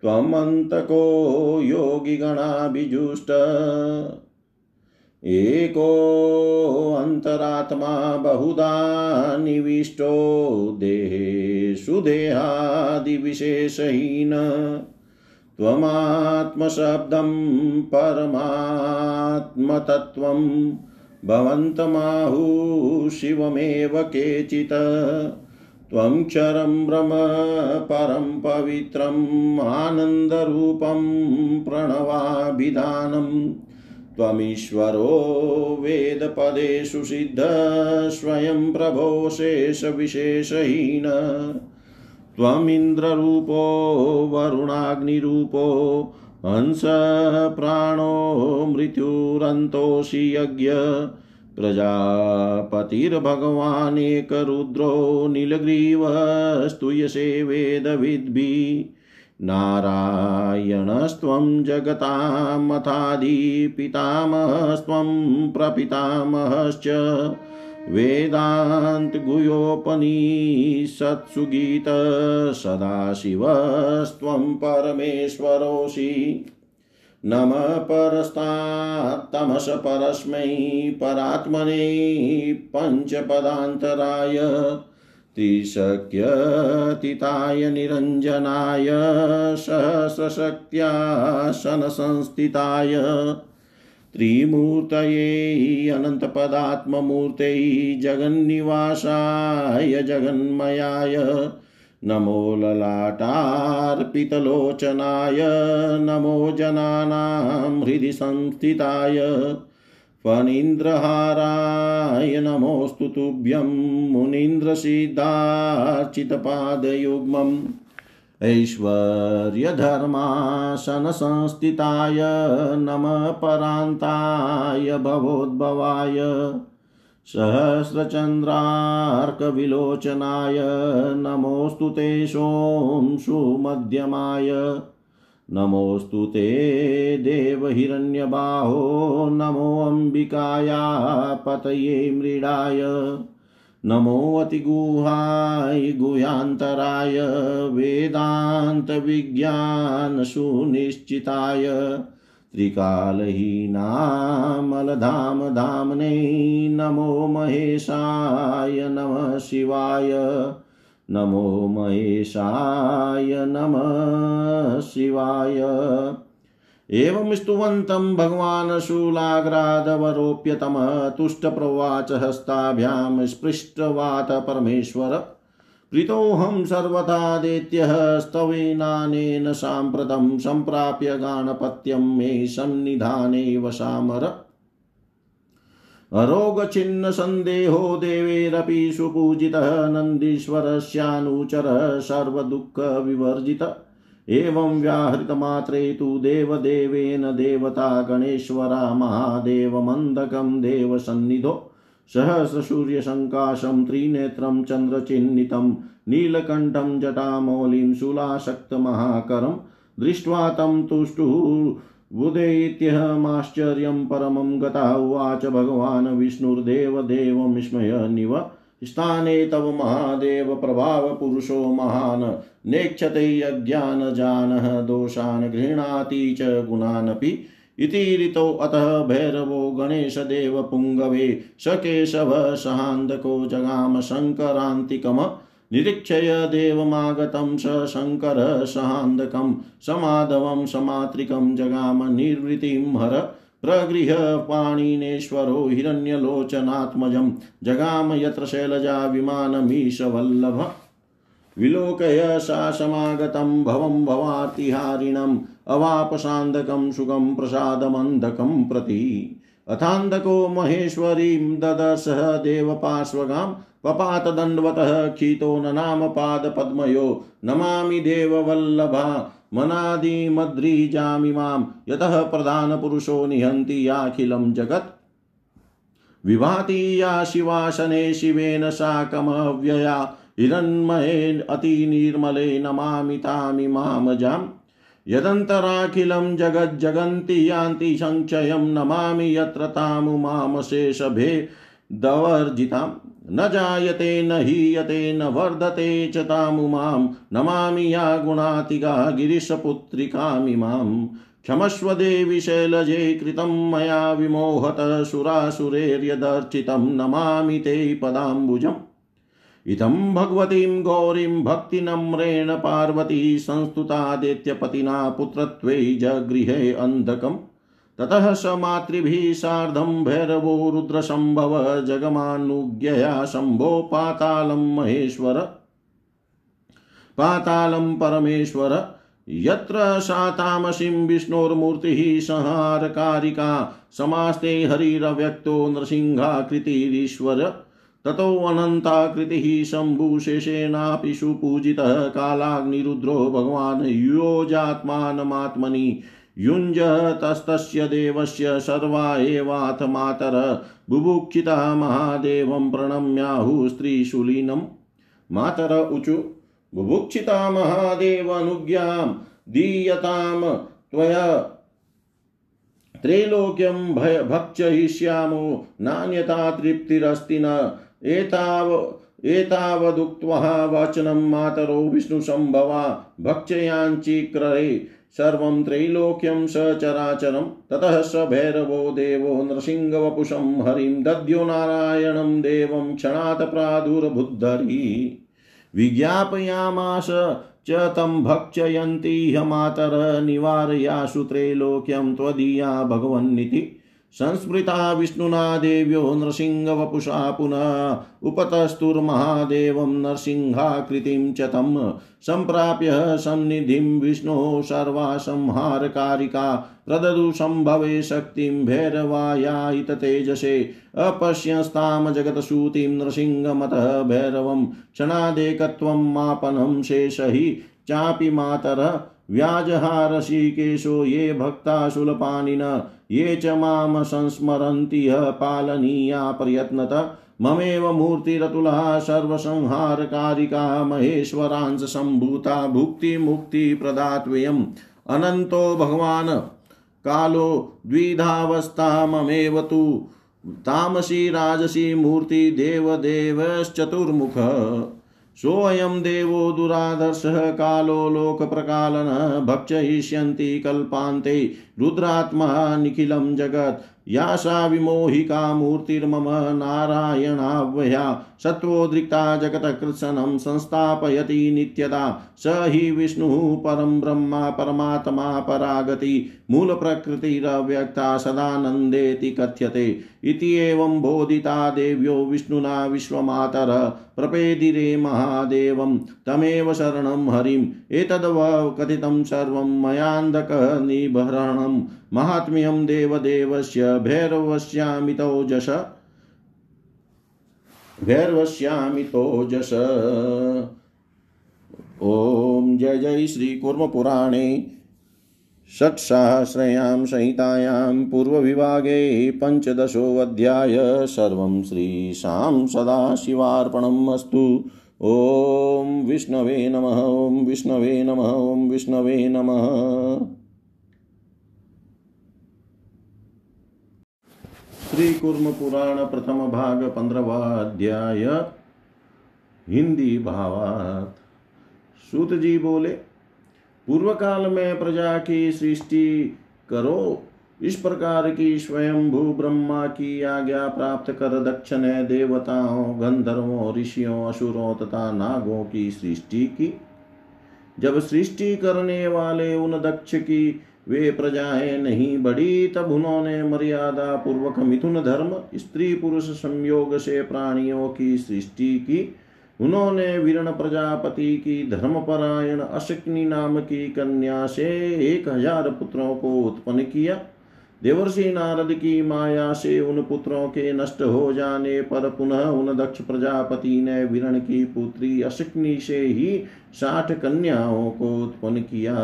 Speaker 1: त्वमन्तको योगिगणाभिजुष्ट। एकोऽन्तरात्मा बहुधा निविष्टो। देहेषु देहादिविशेषहीन। त्वमात्मशब्दं परमात्मतत्त्वं भवन्तमाहुः शिवमेव केचित्। त्वं क्षरं ब्रह्म, परं पवित्रम् आनन्दरूपं प्रणवाभिधानम् त्वमीश्वरो वेदपदेषु सिद्ध, स्वयं प्रभो शेषविशेषहीन। त्वमिन्द्ररूपो वरुणाग्निरूपो हंसप्राणो मृत्युरन्तोषि यज्ञ। प्रजापतिर्भगवानेकरुद्रो नीलग्रीवस्तुयसे वेदविद्भिः नारायणस्त्वं जगतामथादिपितामहस्त्वं प्रपितामहश्च। वेदान्तगुयोपनिषत्सु गीत सदाशिवस्त्वं परमेश्वरोऽसि। नमः परस्तात्तमस परस्मै परात्मने पञ्चपदान्तराय त्रिशक्यतिताय निरञ्जनाय सहस्रशक्त्या शनसंस्थिताय त्रिमूर्तये अनन्तपदात्ममूर्तै जगन्निवासाय जगन्मयाय नमो ललाटार्पितलोचनाय नमो जनानां हृदि संस्थिताय फणीन्द्रहाराय नमोऽस्तु तुभ्यं मुनीन्द्रसिद्धार्चितपादयुग्मम्। ऐश्वर्यधर्मासनसंस्थिताय नमः परान्ताय भवोद्भवाय सहस्रचन्द्रार्कविलोचनाय नमोऽस्तु ते सोंशुमध्यमाय नमोऽस्तु ते देवहिरण्यबाहो नमोऽम्बिकाया पतये मृडाय नमोऽतिगुहाय गुहान्तराय वेदान्तविज्ञानसुनिश्चिताय त्रिकालहीनामलधामधाम्ने नमो महेशाय नमः शिवाय नमो महेशाय नमः शिवाय एवं स्तुवन्तं भगवान् शूलाग्रादवरोप्यतम तुष्टप्रवाच हस्ताभ्यां स्पृष्टवात परमेश्वर प्रीतोऽहं सर्वथा स्तवेनानेन साम्प्रतं सम्प्राप्य गाणपत्यं मे सन्निधाने वसामर अरोगछिन्नसन्देहो देवेरपि सुपूजितः नन्दीश्वरस्यानुचरः सर्वदुःखविवर्जित। एवं व्याहृतमात्रे तु देवदेवेन देवता गणेश्वरा महादेवमन्दकं देवसन्निधो, सहस्रसूर्यसङ्काशं, त्रिनेत्रं चन्द्रचिह्नितं, नीलकण्ठं जटामौलिं शूलासक्तमहाकरं दृष्ट्वा तं तुष्टुः उदेत्यहमाश्चर्यं परमं गता उवाच भगवान् विष्णुर्देवदेवं विस्मयनिव स्थाने तव महादेव प्रभावपुरुषो महान्। नेक्षते अज्ञानजानः दोषान् गृह्णाति च गुणानपि। इति ऋतो अतः भैरवो गणेशदेव पुङ्गवे स केशव सहान्दको जगाम शङ्करान्तिकम्। निरीक्षय देवमागतं स शङ्करः सहान्दकं। समाधवं समात्रिकं जगाम निर्वृतिं हर। प्रगृह पाणिनेश्वरो हिरण्यलोचनात्मजं जगाम यत्र शैलजा विमानमीशवल्लभ। विलोकय सा समागतं भवं भवार्तिहारिणम् अवापसान्दकं सुखं प्रसादमन्धकं प्रति। अथान्धको महेश्वरीं ददर्शः देवपार्श्वगां पपातदण्डवतः क्षितो ननाम पादपद्मयो नमामि देववल्लभा। मनादिमद्रिजामि माँ यतः प्रधानपुरुषो निहन्ति याखिलं जगत्। विभाति या शिवासने शिवेन साकमव्यया हिरण्मये अतिनिर्मले नमामि तामिमामजाम् यदन्तराखिलं जगज्जगन्ति यान्ति सङ्क्षयं नमामि यत्र तामुमामशेषभेदवर्जितां न जायते, न हीयते, न वर्धते च तामुमां नमामि या गुणातिगा गिरिशपुत्रिकामिमाम् क्षमस्व देवि शैलजे कृतं मया विमोहत सुरासुरेर्यदर्चितं। नमामि ते पदाम्बुजम्। इदं भगवतीं गौरीं भक्तिनम्रेण पार्वती संस्तुतादित्यपतिना पुत्रत्वे जगृहे अन्धकम्। ततः स मातृभिः सार्धं भैरवो रुद्रसम्भव जगमानुज्ञया शम्भो पातालं महेश्वर। पातालं परमेश्वर, यत्र सातामसीं विष्णोर्मूर्तिः संहारकारिका समास्ते हरिरव्यक्तो नृसिंहाकृतिरीश्वर ततोऽनन्ताकृतिः शम्भुशेषेणापि सुपूजितः कालाग्निरुद्रो भगवान् योजात्मानमात्मनि युञ्जतस्तस्य देवस्य सर्वा एवाथ मातर बुभुक्षिता महादेवं प्रणम्याहुः स्त्रीशूलिनम् मातर ऊचु बुभुक्षिता महादेवानुज्ञां दीयतां त्वया। त्रैलोक्यं भय, भक्षयिष्यामो, नान्यथा तृप्तिरस्ति न। एताव एतावदुक्त्वा वचनं मातरो विष्णुसम्भवा भक्षयाञ्चीक्ररे सर्वं त्रैलोक्यं सचराचरं ततः स भैरवो देवो नृसिंहवपुषं हरिं, दद्यो नारायणं देवं क्षणात् प्रादुर्बुद्धरी विज्ञापयामास च तं भक्षयन्ती मातर निवारयाशु त्रैलोक्यं त्वदीया भगवन्निति। संस्मृता विष्णुना देव्यो नृसिंहवपुषा पुनः उपतस्तुर्महादेवं नरसिंहाकृतिं च तं सम्प्राप्य सन्निधिं विष्णोः सर्वासंहारकारिका प्रददु सम्भवे शक्तिं भैरवायायिततेजसे अपश्यस्तां जगत्सूतिं नृसिंहमतः भैरवं क्षणादेकत्वं मापनं शेषहि चापि मातरः व्याजहारशिकेशो ये भक्ताशूलपाणिन ये च माँ संस्मरन्ति पालनीया प्रयत्नत। ममेव मूर्तिरतुला सर्वसंहारकारिका महेश्वरांश सम्भूता भुक्तिमुक्तिप्रदात्वयम् अनन्तो भगवान्, कालो द्विधावस्था ममेव तु तामसी राजसी मूर्ति देवदेवश्चतुर्मुखः। सोऽयं देवो दुरादर्शः, कालो लोकप्रकालनः भक्षयिष्यन्ति कल्पान्ते। रुद्रात्मा निखिलं जगत्। या सा विमोहिका मूर्तिर्मम नारायणाव्यया सत्त्वोद्रिक्ता जगतकृत्सनं संस्थापयति नित्यदा। स हि विष्णुः परं ब्रह्मा परमात्मा परागति। मूलप्रकृतिरव्यक्ता सदानन्देति कथ्यते। इति एवं बोधिता देव्यो विष्णुना विश्वमातर। प्रपेदिरे महादेवं तमेव शरणं हरिम्। एतद्व कथितं सर्वं मयान्धकनिभरणं महात्म्यं देवदेवस्य भैरवस्यामितोजस भैरवस्यामितोजस ॐ जय जय श्रीकूर्मपुराणे षट्सहस्रयां संहितायां पूर्वविभागे पञ्चदशोऽध्याय सर्वं श्रीशां सदाशिवार्पणम् अस्तु। ॐ विष्णवे नमः, ॐ विष्णवे नमः, ॐ विष्णवे नमः। श्री कुर्म पुराण प्रथम भाग पंद्रवा अध्याय हिंदी भावात। सूत जी बोले पूर्व काल में प्रजा की सृष्टि करो, इस प्रकार की स्वयं भू ब्रह्मा की आज्ञा प्राप्त कर दक्ष ने देवताओं, गंधर्वों, ऋषियों, असुरों तथा नागों की सृष्टि की। जब सृष्टि करने वाले उन दक्ष की वे प्रजाएँ नहीं बढ़ी तब उन्होंने मर्यादा पूर्वक मिथुन धर्म, स्त्री पुरुष संयोग से प्राणियों की सृष्टि की। उन्होंने विरण प्रजापति की धर्मपरायण अशक्नि नाम की कन्या से एक हज़ार पुत्रों को उत्पन्न किया। देवर्षि नारद की माया से उन पुत्रों के नष्ट हो जाने पर पुनः उन दक्ष प्रजापति ने विरण की पुत्री अशक्नि से ही साठ कन्याओं को उत्पन्न किया।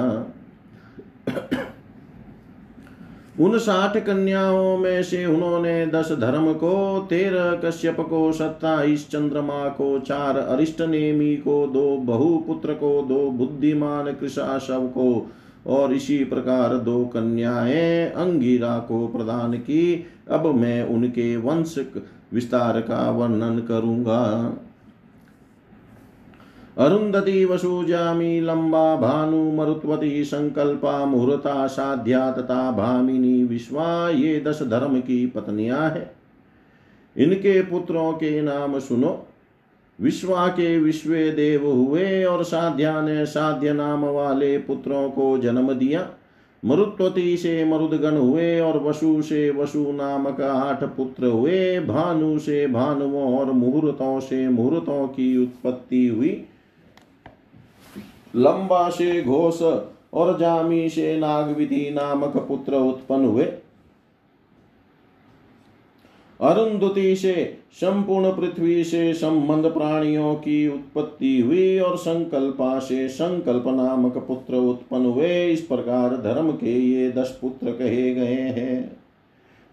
Speaker 1: उन साठ कन्याओं में से उन्होंने दस धर्म को, तेरह कश्यप को, सत्ताईस चंद्रमा को, चार अरिष्ट नेमी को, दो बहुपुत्र को, दो बुद्धिमान कृषाशव को और इसी प्रकार दो कन्याएँ अंगिरा को प्रदान की। अब मैं उनके वंश विस्तार का वर्णन करूँगा। अरुंधति वसुजामी लंबा भानु मरुत्वती संकल्पा मुहूर्ता साध्या तथा भामिनी विश्वा ये दस धर्म की पत्नियाँ हैं। इनके पुत्रों के नाम सुनो। विश्वा के विश्व देव हुए और साध्या ने साध्य नाम वाले पुत्रों को जन्म दिया। मरुत्वती से मरुदगण हुए और वसु से वसु नामक आठ पुत्र हुए। भानु से भानुओं और मुहूर्तों से मुहूर्तों की उत्पत्ति हुई। लंबा से घोष और जामी से नागविधि नामक पुत्र उत्पन्न हुए। अरुंधति से संपूर्ण पृथ्वी से संबंध प्राणियों की उत्पत्ति हुई और संकल्पा से संकल्प नामक पुत्र उत्पन्न हुए। इस प्रकार धर्म के ये दस पुत्र कहे गए हैं।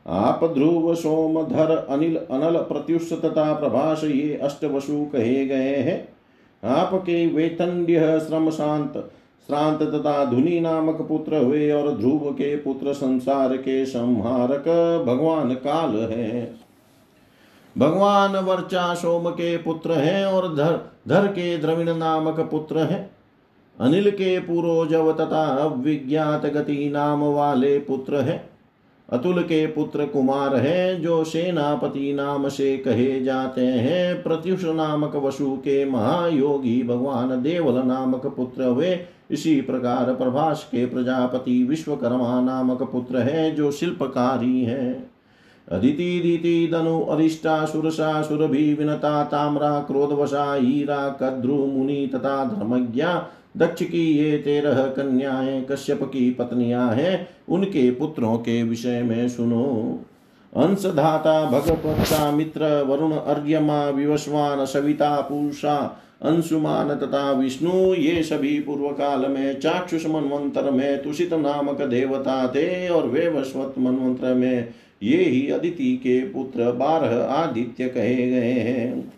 Speaker 1: आप ध्रुव, सोम, धर, अनिल, अनल, प्रत्युष तथा प्रभाष ये अष्टवसु कहे गए हैं। आपके वेतंड्य श्रम शांत, श्रांत तथा धुनि नामक पुत्र हुए और ध्रुव के पुत्र संसार के संहारक भगवान काल है। भगवान वर्चा सोम के पुत्र हैं और धर धर के द्रविण नामक पुत्र हैं। अनिल के पूर्वजव तथा अविज्ञात गति नाम वाले पुत्र हैं। अतुल के पुत्र कुमार हैं, जो सेनापति नाम से कहे जाते हैं। प्रत्युष नामक वसु के महायोगी भगवान देवल नामक पुत्र हुए। इसी प्रकार प्रभास के प्रजापति विश्वकर्मा नामक पुत्र है, जो शिल्पकारी है। अदिति दिति धनु अरिष्टा सुरसा सुरभि विनता ताम्रा क्रोधवशा हीरा कद्रु मुनि तथा धर्मज्ञा दक्ष की ये तेरह कन्याएँ कश्यप की पत्नियाँ हैं, उनके पुत्रों के विषय में सुनो। अंशधाता भगवत्ता मित्र वरुण अर्यमा विवस्वान सविता पूषा अंशुमान तथा विष्णु, ये सभी पूर्व काल में चाक्षुष मनवंतर में तुषित नामक देवता थे और वे वस्वत मनवंतर में ये ही अदिति के पुत्र बारह आदित्य कहे गए हैं।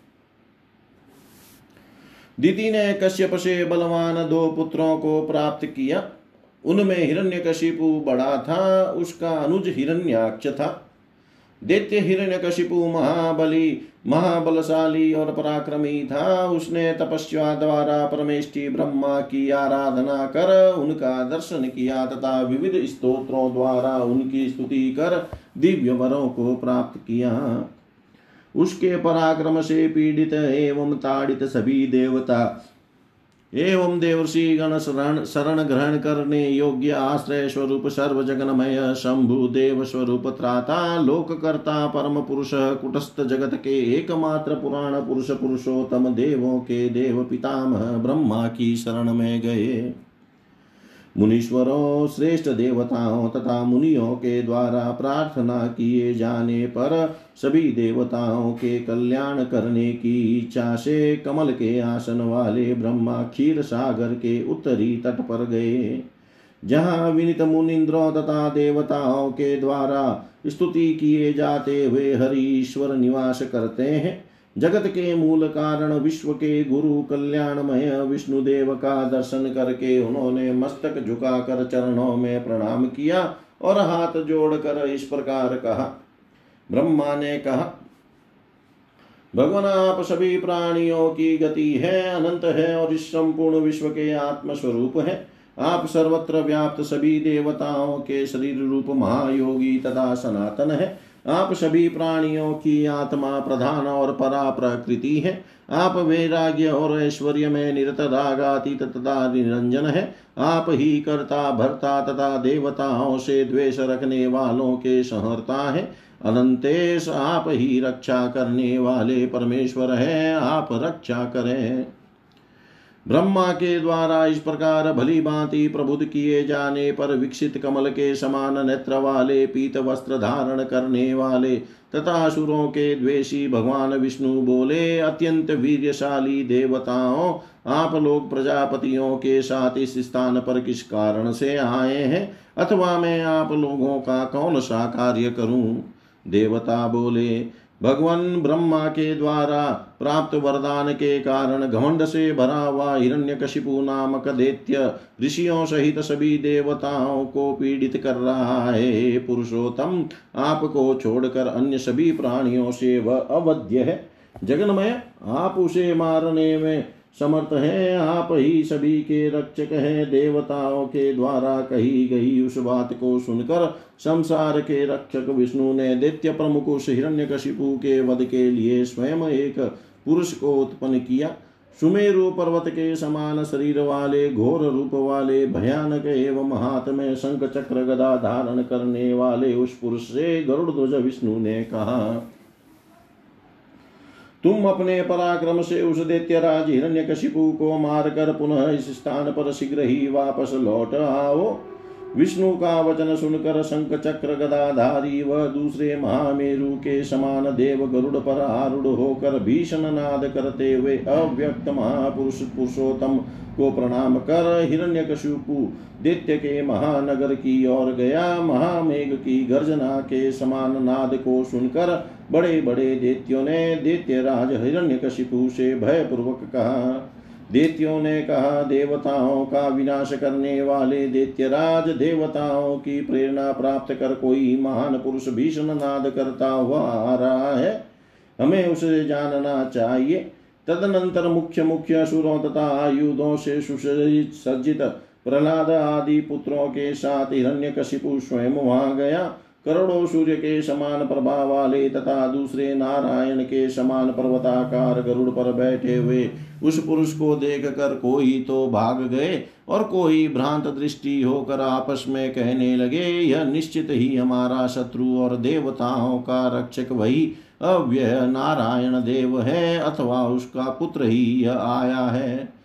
Speaker 1: दीदी ने कश्यप से बलवान दो पुत्रों को प्राप्त किया। उनमें हिरण्यकशिपु बड़ा था, उसका अनुज हिरण्याक्ष था। दैत्य हिरण्यकशिपु महाबली, महाबलशाली और पराक्रमी था। उसने तपस्या द्वारा परमेष्टि ब्रह्मा की आराधना कर, उनका दर्शन किया तथा विविध स्तोत्रों द्वारा उनकी स्तुति कर दिव्य वरों को प्राप्त किया। उसके पराक्रम से पीड़ित एवं ताड़ित सभी देवता, एवं देवर्षि गण शरण शरण ग्रहण करने योग्य आश्रय स्वरूप सर्व जगनमय शंभु देव स्वरूप त्राता लोककर्ता परम पुरुष कुटस्थ जगत के एकमात्र पुराण पुरुष पुरुषोत्तम देवों के देव पितामह ब्रह्मा की शरण में गए। मुनीश्वरों, श्रेष्ठ देवताओं तथा मुनियों के द्वारा प्रार्थना किए जाने पर सभी देवताओं के कल्याण करने की इच्छा से कमल के आसन वाले ब्रह्मा क्षीर सागर के उत्तरी तट पर गए। जहाँ विनित मुनिंद्रों तथा देवताओं के द्वारा स्तुति किए जाते हुए हरि ईश्वर निवास करते हैं जगत के मूल कारण विश्व के गुरु कल्याणमय विष्णुदेव का दर्शन करके उन्होंने मस्तक झुकाकर चरणों में प्रणाम किया और हाथ जोड़कर इस प्रकार कहा। ब्रह्मा ने कहा, भगवान, आप सभी प्राणियों की गति है, अनंत है और इस संपूर्ण विश्व के आत्म स्वरूप है। आप सर्वत्र व्याप्त सभी देवताओं के शरीर रूप महायोगी तथा सनातन है। आप सभी प्राणियों की आत्मा प्रधान और परा प्रकृति है। आप वैराग्य और ऐश्वर्य में निरत रागातीत तथा निरंजन है। आप ही कर्ता, भरता तथा देवताओं से द्वेष रखने वालों के सहरता है। अनंतेश आप ही रक्षा करने वाले परमेश्वर है। आप रक्षा करें। ब्रह्मा के द्वारा इस प्रकार भली भांति प्रबुद्ध किए जाने पर विकसित कमल के समान नेत्र वाले, पीत वस्त्र धारण करने वाले, तथा असुरों के द्वेषी भगवान विष्णु बोले, अत्यंत वीर्यशाली देवताओं, आप लोग प्रजापतियों के साथ इस स्थान पर किस कारण से आए हैं? अथवा मैं आप लोगों का कौन सा कार्य करूँ? देवता बोले भगवान ब्रह्मा के द्वारा प्राप्त वरदान के कारण घमंड से भरा हुआ हिरण्य हिरण्यकशिपु नामक दैत्य ऋषियों सहित सभी देवताओं को पीड़ित कर रहा है पुरुषोत्तम, आपको छोड़कर अन्य सभी प्राणियों से वह अवध्य है। जगन्मय, आप उसे मारने में समर्थ है आप ही सभी के रक्षक हैं। देवताओं के द्वारा कही गई उस बात को सुनकर संसार के रक्षक विष्णु ने दैत्य प्रमुख उस हिरण्यकशिपु के वध के लिए स्वयं एक पुरुष को उत्पन्न किया। सुमेरु पर्वत के समान शरीर वाले, घोर रूप वाले, भयानक एवं हाथ में शंख चक्र गदा धारण करने वाले उस पुरुष से गरुड़ ध्वज विष्णु ने कहा तुम अपने पराक्रम से उस दैत्यराज हिरण्यकशिपु को मारकर पुनः इस स्थान पर शीघ्र ही वापस लौट आओ। विष्णु का वचन सुनकर शंख चक्र गदाधारी व दूसरे महामेरु के समान देव गरुड़ पर आरूढ़ होकर भीषण नाद करते हुए अव्यक्त महापुरुष पुरुषोत्तम को प्रणाम कर हिरण्यकशिपु दैत्य के महानगर की ओर गया। महामेघ की गर्जना के समान नाद को सुनकर बड़े बड़े दैत्यों ने दैत्य राज हिरण्यकशिपु से भयपूर्वक कहा दैत्यों ने कहा, देवताओं का विनाश करने वाले दैत्यराज देवताओं की प्रेरणा प्राप्त कर कोई महान पुरुष भीषण नाद करता हुआ आ रहा है। हमें उसे जानना चाहिए। तदनंतर मुख्य मुख्य असुरों तथा आयुधों से सुसज्जित प्रहलाद आदि पुत्रों के साथ हिरण्यकशिपु स्वयं वहाँ गया। करोड़ों सूर्य के समान प्रभाव वाले तथा दूसरे नारायण के समान पर्वताकार गरुड़ पर बैठे हुए उस पुरुष को देख कर कोई तो भाग गए और कोई भ्रांत दृष्टि होकर आपस में कहने लगे, यह निश्चित ही हमारा शत्रु और देवताओं का रक्षक वही अव्यय नारायण देव है अथवा उसका पुत्र ही यह आया है।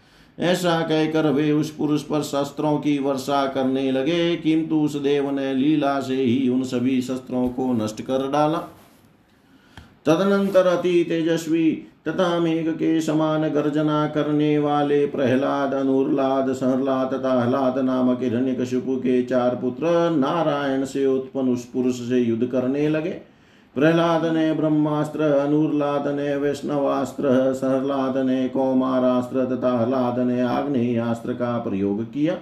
Speaker 1: ऐसा कहकर वे उस पुरुष पर शस्त्रों की वर्षा करने लगे, किंतु उस देव ने लीला से ही उन सभी शस्त्रों को नष्ट कर डाला। तदनंतर अति तेजस्वी तथा मेघ के समान गर्जना करने वाले प्रहलाद, अनुर्लाद सहलाद तथा हलाद नामक हिरण्यकशिपु के चार पुत्र नारायण से उत्पन्न उस पुरुष से युद्ध करने लगे। प्रहलाद ने ब्रह्मास्त्र अनुर्लाद ने वैष्णवास्त्र सहलाद ने कौमारास्त्र तथा हलाद ने आग्नेयास्त्र का प्रयोग किया।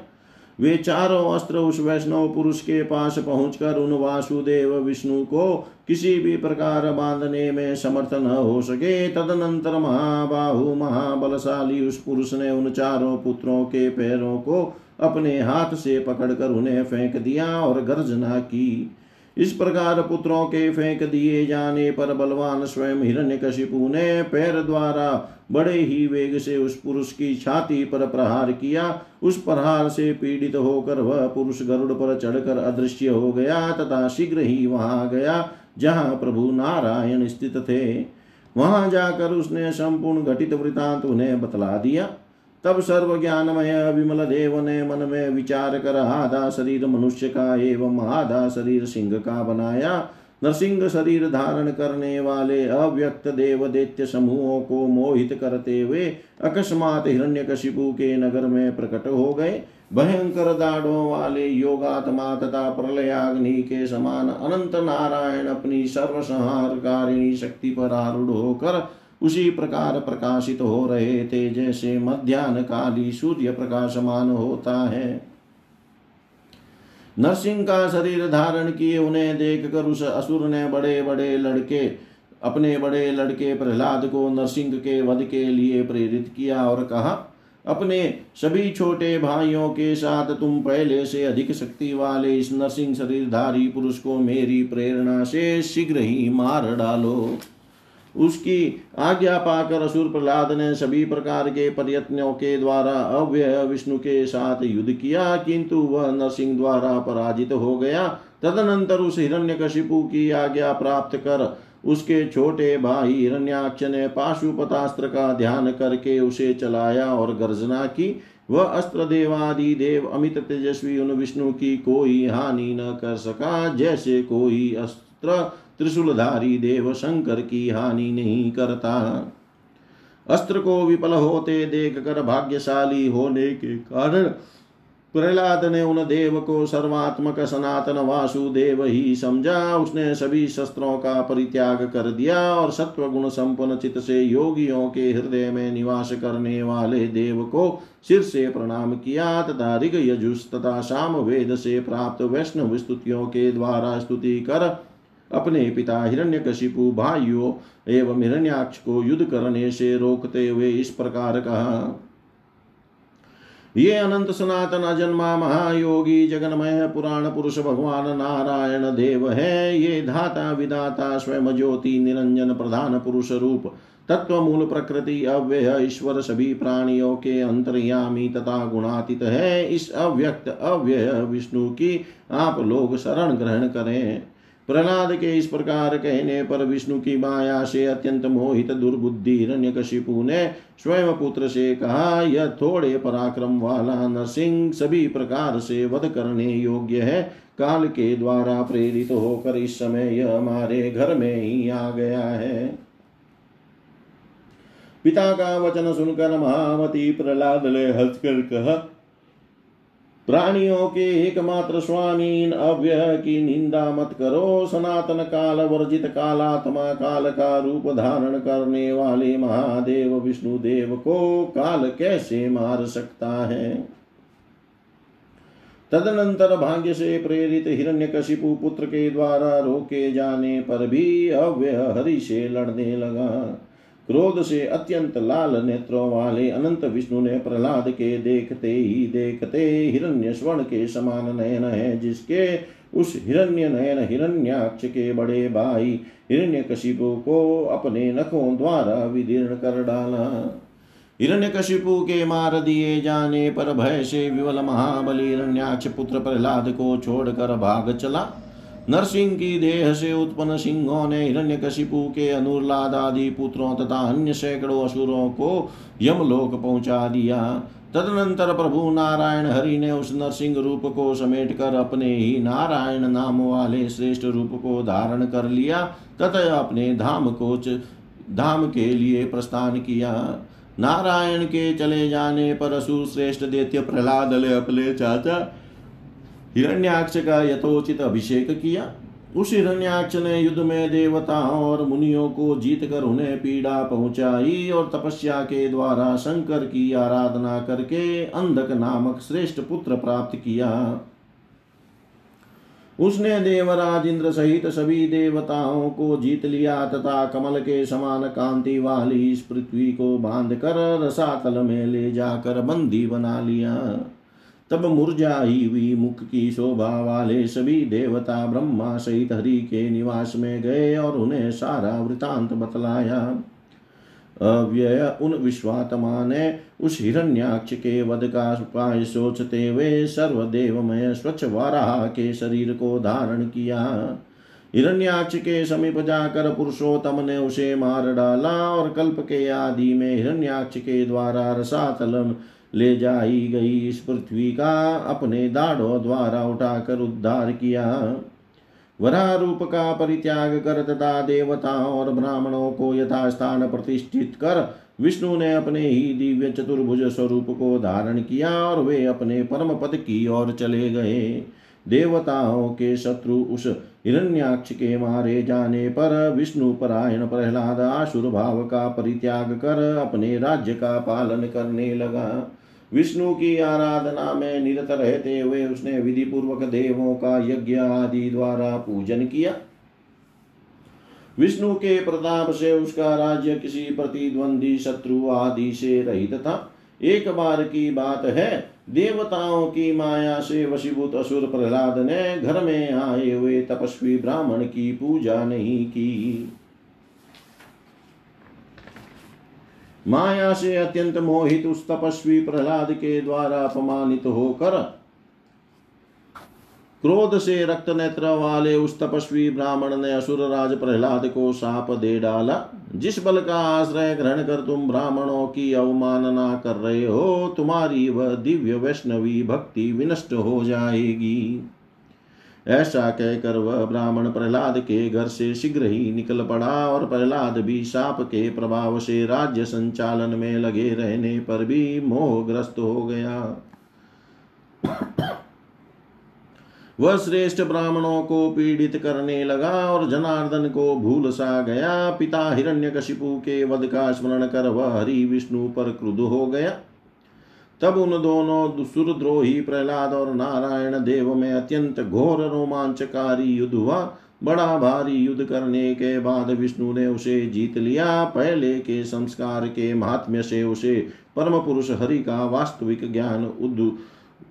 Speaker 1: वे चारों अस्त्र उस वैष्णव पुरुष के पास पहुंचकर उन वासुदेव विष्णु को किसी भी प्रकार बांधने में समर्थ न हो सके। तदनंतर महाबाहु, महाबलशाली उस पुरुष ने उन चारों पुत्रों के पैरों को अपने हाथ से पकड़कर उन्हें फेंक दिया और गर्जना की। इस प्रकार पुत्रों के फेंक दिए जाने पर बलवान स्वयं हिरण्य हिरण्यकशिपु ने पैर द्वारा बड़े ही वेग से उस पुरुष की छाती पर प्रहार किया। उस प्रहार से पीड़ित होकर वह पुरुष गरुड़ पर चढ़कर अदृश्य हो गया तथा शीघ्र ही वहाँ गया, जहाँ प्रभु नारायण स्थित थे। वहाँ जाकर उसने संपूर्ण घटित वृतांत उन्हें बतला दिया। तब सर्व ज्ञानमय विमल देव ने मन में विचार कर आधा शरीर मनुष्य का एवं आधा शरीर सिंह का बनाया। नरसिंह शरीर धारण करने वाले अव्यक्त देव दैत्य समूहों को मोहित करते हुए अकस्मात हिरण्यकशिपु के नगर में प्रकट हो गए। भयंकर दाढ़ों वाले योगात्मा तथा प्रलयाग्नि के समान अनंत नारायण अपनी सर्वसंहारकारिणी शक्ति पर आरूढ़ होकर उसी प्रकार प्रकाशित हो रहे थे, जैसे मध्यान्ह काली सूर्य प्रकाशमान होता है। नरसिंह का शरीर धारण किए उन्हें देख कर उस असुर ने बड़े बड़े लड़के, अपने बड़े लड़के प्रहलाद को नरसिंह के वध के लिए प्रेरित किया और कहा, अपने सभी छोटे भाइयों के साथ तुम पहले से अधिक शक्ति वाले इस नरसिंह शरीरधारी पुरुष को मेरी प्रेरणा से शीघ्र ही मार डालो। उसकी आज्ञा पाकर असुर प्रहलाद ने सभी प्रकार के प्रयत्नों के द्वारा अव्यय विष्णु के साथ युद्ध किया, किंतु वह नरसिंह द्वारा पराजित हो गया। तदनंतर उस हिरण्यकशिपु की आज्ञा प्राप्त कर उसके छोटे भाई हिरण्याक्ष ने पाशुपतास्त्र का ध्यान करके उसे चलाया और गर्जना की। वह अस्त्र देवादि देव अमित तेजस्वी उन विष्णु की कोई हानि न कर सका, जैसे कोई अस्त्र त्रिशूलधारी देव शंकर की हानि नहीं करता। अस्त्र को विफल होते देख कर भाग्यशाली होने के कारण प्रहलाद ने उन देव को सर्वात्मक सनातन वासुदेव ही समझा। उसने सभी शस्त्रों का परित्याग कर दिया और सत्व गुण संपन्न चित से योगियों के हृदय में निवास करने वाले देव को सिर से प्रणाम किया तथा ऋग यजुष तथा शाम वेद से प्राप्त वैष्णव स्तुतियों के द्वारा स्तुति कर अपने पिता हिरण्यकशिपु भाइयों एवं हिरण्याक्ष को युद्ध करने से रोकते हुए इस प्रकार कहा। ये अनंत सनातन अजन्मा महायोगी जगन्मय पुराण पुरुष भगवान नारायण देव है। ये धाता विदाता स्वयं ज्योति निरंजन प्रधान पुरुष रूप तत्व मूल प्रकृति अव्यय ईश्वर सभी प्राणियों के अंतर्यामी तथा गुणातीत है। इस अव्यक्त अव्यय विष्णु की आप लोग शरण ग्रहण करें। प्रहलाद के इस प्रकार कहने पर विष्णु की माया से अत्यंत मोहित, दुर्बुद्धि, हिरण्यकशिपु ने स्वयं पुत्र से कहा, यह थोड़े पराक्रम वाला नरसिंह सभी प्रकार से वध करने योग्य है। काल के द्वारा प्रेरित होकर इस समय यह हमारे घर में ही आ गया है। पिता का वचन सुनकर महावती प्रहलाद ने हंसकर कहा प्राणियों के एकमात्र स्वामी इन अव्यय की निंदा मत करो। सनातन काल, वर्जित कालात्मा काल का रूप धारण करने वाले महादेव विष्णु देव को काल कैसे मार सकता है? तदनंतर भाग्य से प्रेरित हिरण्यकशिपु पुत्र के द्वारा रोके जाने पर भी अव्यय हरि से लड़ने लगा। क्रोध से अत्यंत लाल नेत्रों वाले अनंत विष्णु ने प्रहलाद के देखते ही देखते हिरण्य स्वर्ण के समान नयन है, जिसके उस हिरण्य नयन हिरण्याक्ष के बड़े भाई हिरण्य कशिपु को अपने नखों द्वारा विदीर्ण कर डाला। हिरण्यकशिपु के मार दिए जाने पर भय से विवल महाबली हिरण्याक्ष पुत्र प्रहलाद को छोड़कर भाग चला। नरसिंह की देह से उत्पन्न सिंहों ने हिरण्यकशिपु के अनुर्लाद आदि पुत्रों तथा अन्य सैकड़ों असुरों को यमलोक पहुँचा दिया। तदनंतर प्रभु नारायण हरि ने उस नरसिंह रूप को समेट कर अपने ही नारायण नाम वाले श्रेष्ठ रूप को धारण कर लिया, तथा अपने धाम को धाम के लिए प्रस्थान किया। नारायण के चले जाने पर असुर श्रेष्ठ दैत्य प्रहलाद अपने चाचा हिरण्याक्ष का यथोचित अभिषेक किया। उस हिरण्याक्ष ने युद्ध में देवताओं और मुनियों को जीत कर उन्हें पीड़ा पहुंचाई और तपस्या के द्वारा शंकर की आराधना करके अंधक नामक श्रेष्ठ पुत्र प्राप्त किया। उसने देवराज इंद्र सहित सभी देवताओं को जीत लिया तथा कमल के समान कांति वाली इस पृथ्वी को बाँध कर रसातल में ले जाकर बंदी बना लिया। तब मुरझाई हुई मुख की शोभा वाले सभी देवता ब्रह्मा सहित हरि के निवास में गए और उन्हें सारा वृतांत बतलाया। अव्यय उन विश्वात्मा ने उस हिरण्याक्ष के वध का उपाय सोचते हुए सर्वदेवमय स्वच्छ वाराह के शरीर को धारण किया। हिरण्याक्ष के समीप जाकर पुरुषोत्तम ने उसे मार डाला और कल्प के आदि में हिरण्याक्ष के द्वारा रसातल ले जाई गई इस पृथ्वी का अपने दाढ़ों द्वारा उठाकर उद्धार किया। वरा रूप का परित्याग कर तथा देवताओं और ब्राह्मणों को यथास्थान प्रतिष्ठित कर विष्णु ने अपने ही दिव्य चतुर्भुज स्वरूप को धारण किया और वे अपने परम पद की ओर चले गए। देवताओं के शत्रु उस हिरण्याक्ष के मारे जाने पर विष्णु परायण प्रहलाद आसुर भाव का परित्याग कर अपने राज्य का पालन करने लगा। विष्णु की आराधना में निरत रहते हुए उसने विधि पूर्वक देवों का यज्ञ आदि द्वारा पूजन किया। विष्णु के प्रताप से उसका राज्य किसी प्रतिद्वंदी शत्रु आदि से रहित था। एक बार की बात है, देवताओं की माया से वशीभूत असुर प्रहलाद ने घर में आए हुए तपस्वी ब्राह्मण की पूजा नहीं की। माया से अत्यंत मोहित उस तपस्वी प्रहलाद के द्वारा अपमानित होकर क्रोध से रक्त नेत्र वाले उस तपस्वी ब्राह्मण ने असुर राज प्रहलाद को साप दे डाला। जिस बल का आश्रय ग्रहण कर तुम ब्राह्मणों की अवमानना कर रहे हो, तुम्हारी वह दिव्य वैष्णवी भक्ति विनष्ट हो जाएगी। ऐसा कहकर वह ब्राह्मण प्रहलाद के घर से शीघ्र ही निकल पड़ा और प्रहलाद भी साप के प्रभाव से राज्य संचालन में लगे रहने पर भी मोहग्रस्त हो गया। वह श्रेष्ठ ब्राह्मणों को पीड़ित करने लगा और जनार्दन को भूल सा गया। पिता हिरण्यकशिपु के वध का स्मरण कर वह हरि विष्णु पर क्रुद्ध हो गया। तब उन दोनों सुरद्रोही प्रहलाद और नारायण देव में अत्यंत घोर रोमांचकारी युद्ध हुआ। बड़ा भारी युद्ध करने के बाद विष्णु ने उसे जीत लिया। पहले के संस्कार के महात्म्य से उसे परम पुरुष हरि का वास्तविक ज्ञान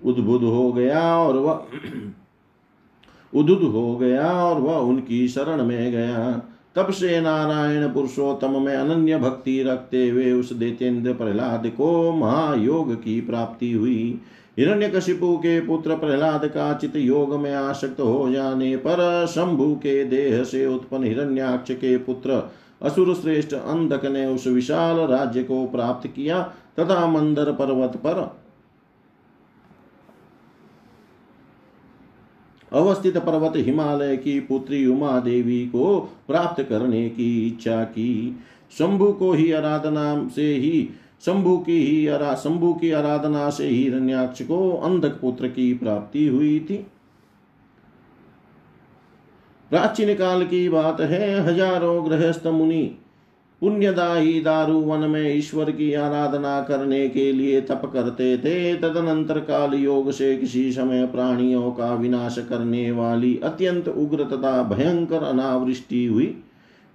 Speaker 1: उद्भुत हो गया और वह <clears throat> उदुद हो गया और वह उनकी शरण में गया। तब से नारायण पुरुषोत्तम में अनन्य भक्ति रखते हुए उस देतेन्द्र प्रहलाद को महायोग की प्राप्ति हुई। हिरण्यकशिपु के पुत्र प्रहलाद का चित योग में आसक्त हो जाने पर शंभु के देह से उत्पन्न हिरण्याक्ष के पुत्र असुर श्रेष्ठ अंधक ने उस विशाल राज्य को प्राप्त किया तथा मंदर पर्वत पर अवस्थित पर्वत हिमालय की पुत्री उमा देवी को प्राप्त करने की इच्छा की। शंभु को ही आराधना से ही, शंभु की ही शंभु की आराधना से ही रण्याक्ष को अंधक पुत्र की प्राप्ति हुई थी। प्राचीन काल की बात है, हज़ारों गृहस्थ मुनि पुण्यदायी दारु वन में ईश्वर की आराधना करने के लिए तप करते थे, तदनंतर काल योग से किसी समय प्राणियों का विनाश करने वाली अत्यंत उग्र तथा भयंकर अनावृष्टि हुई।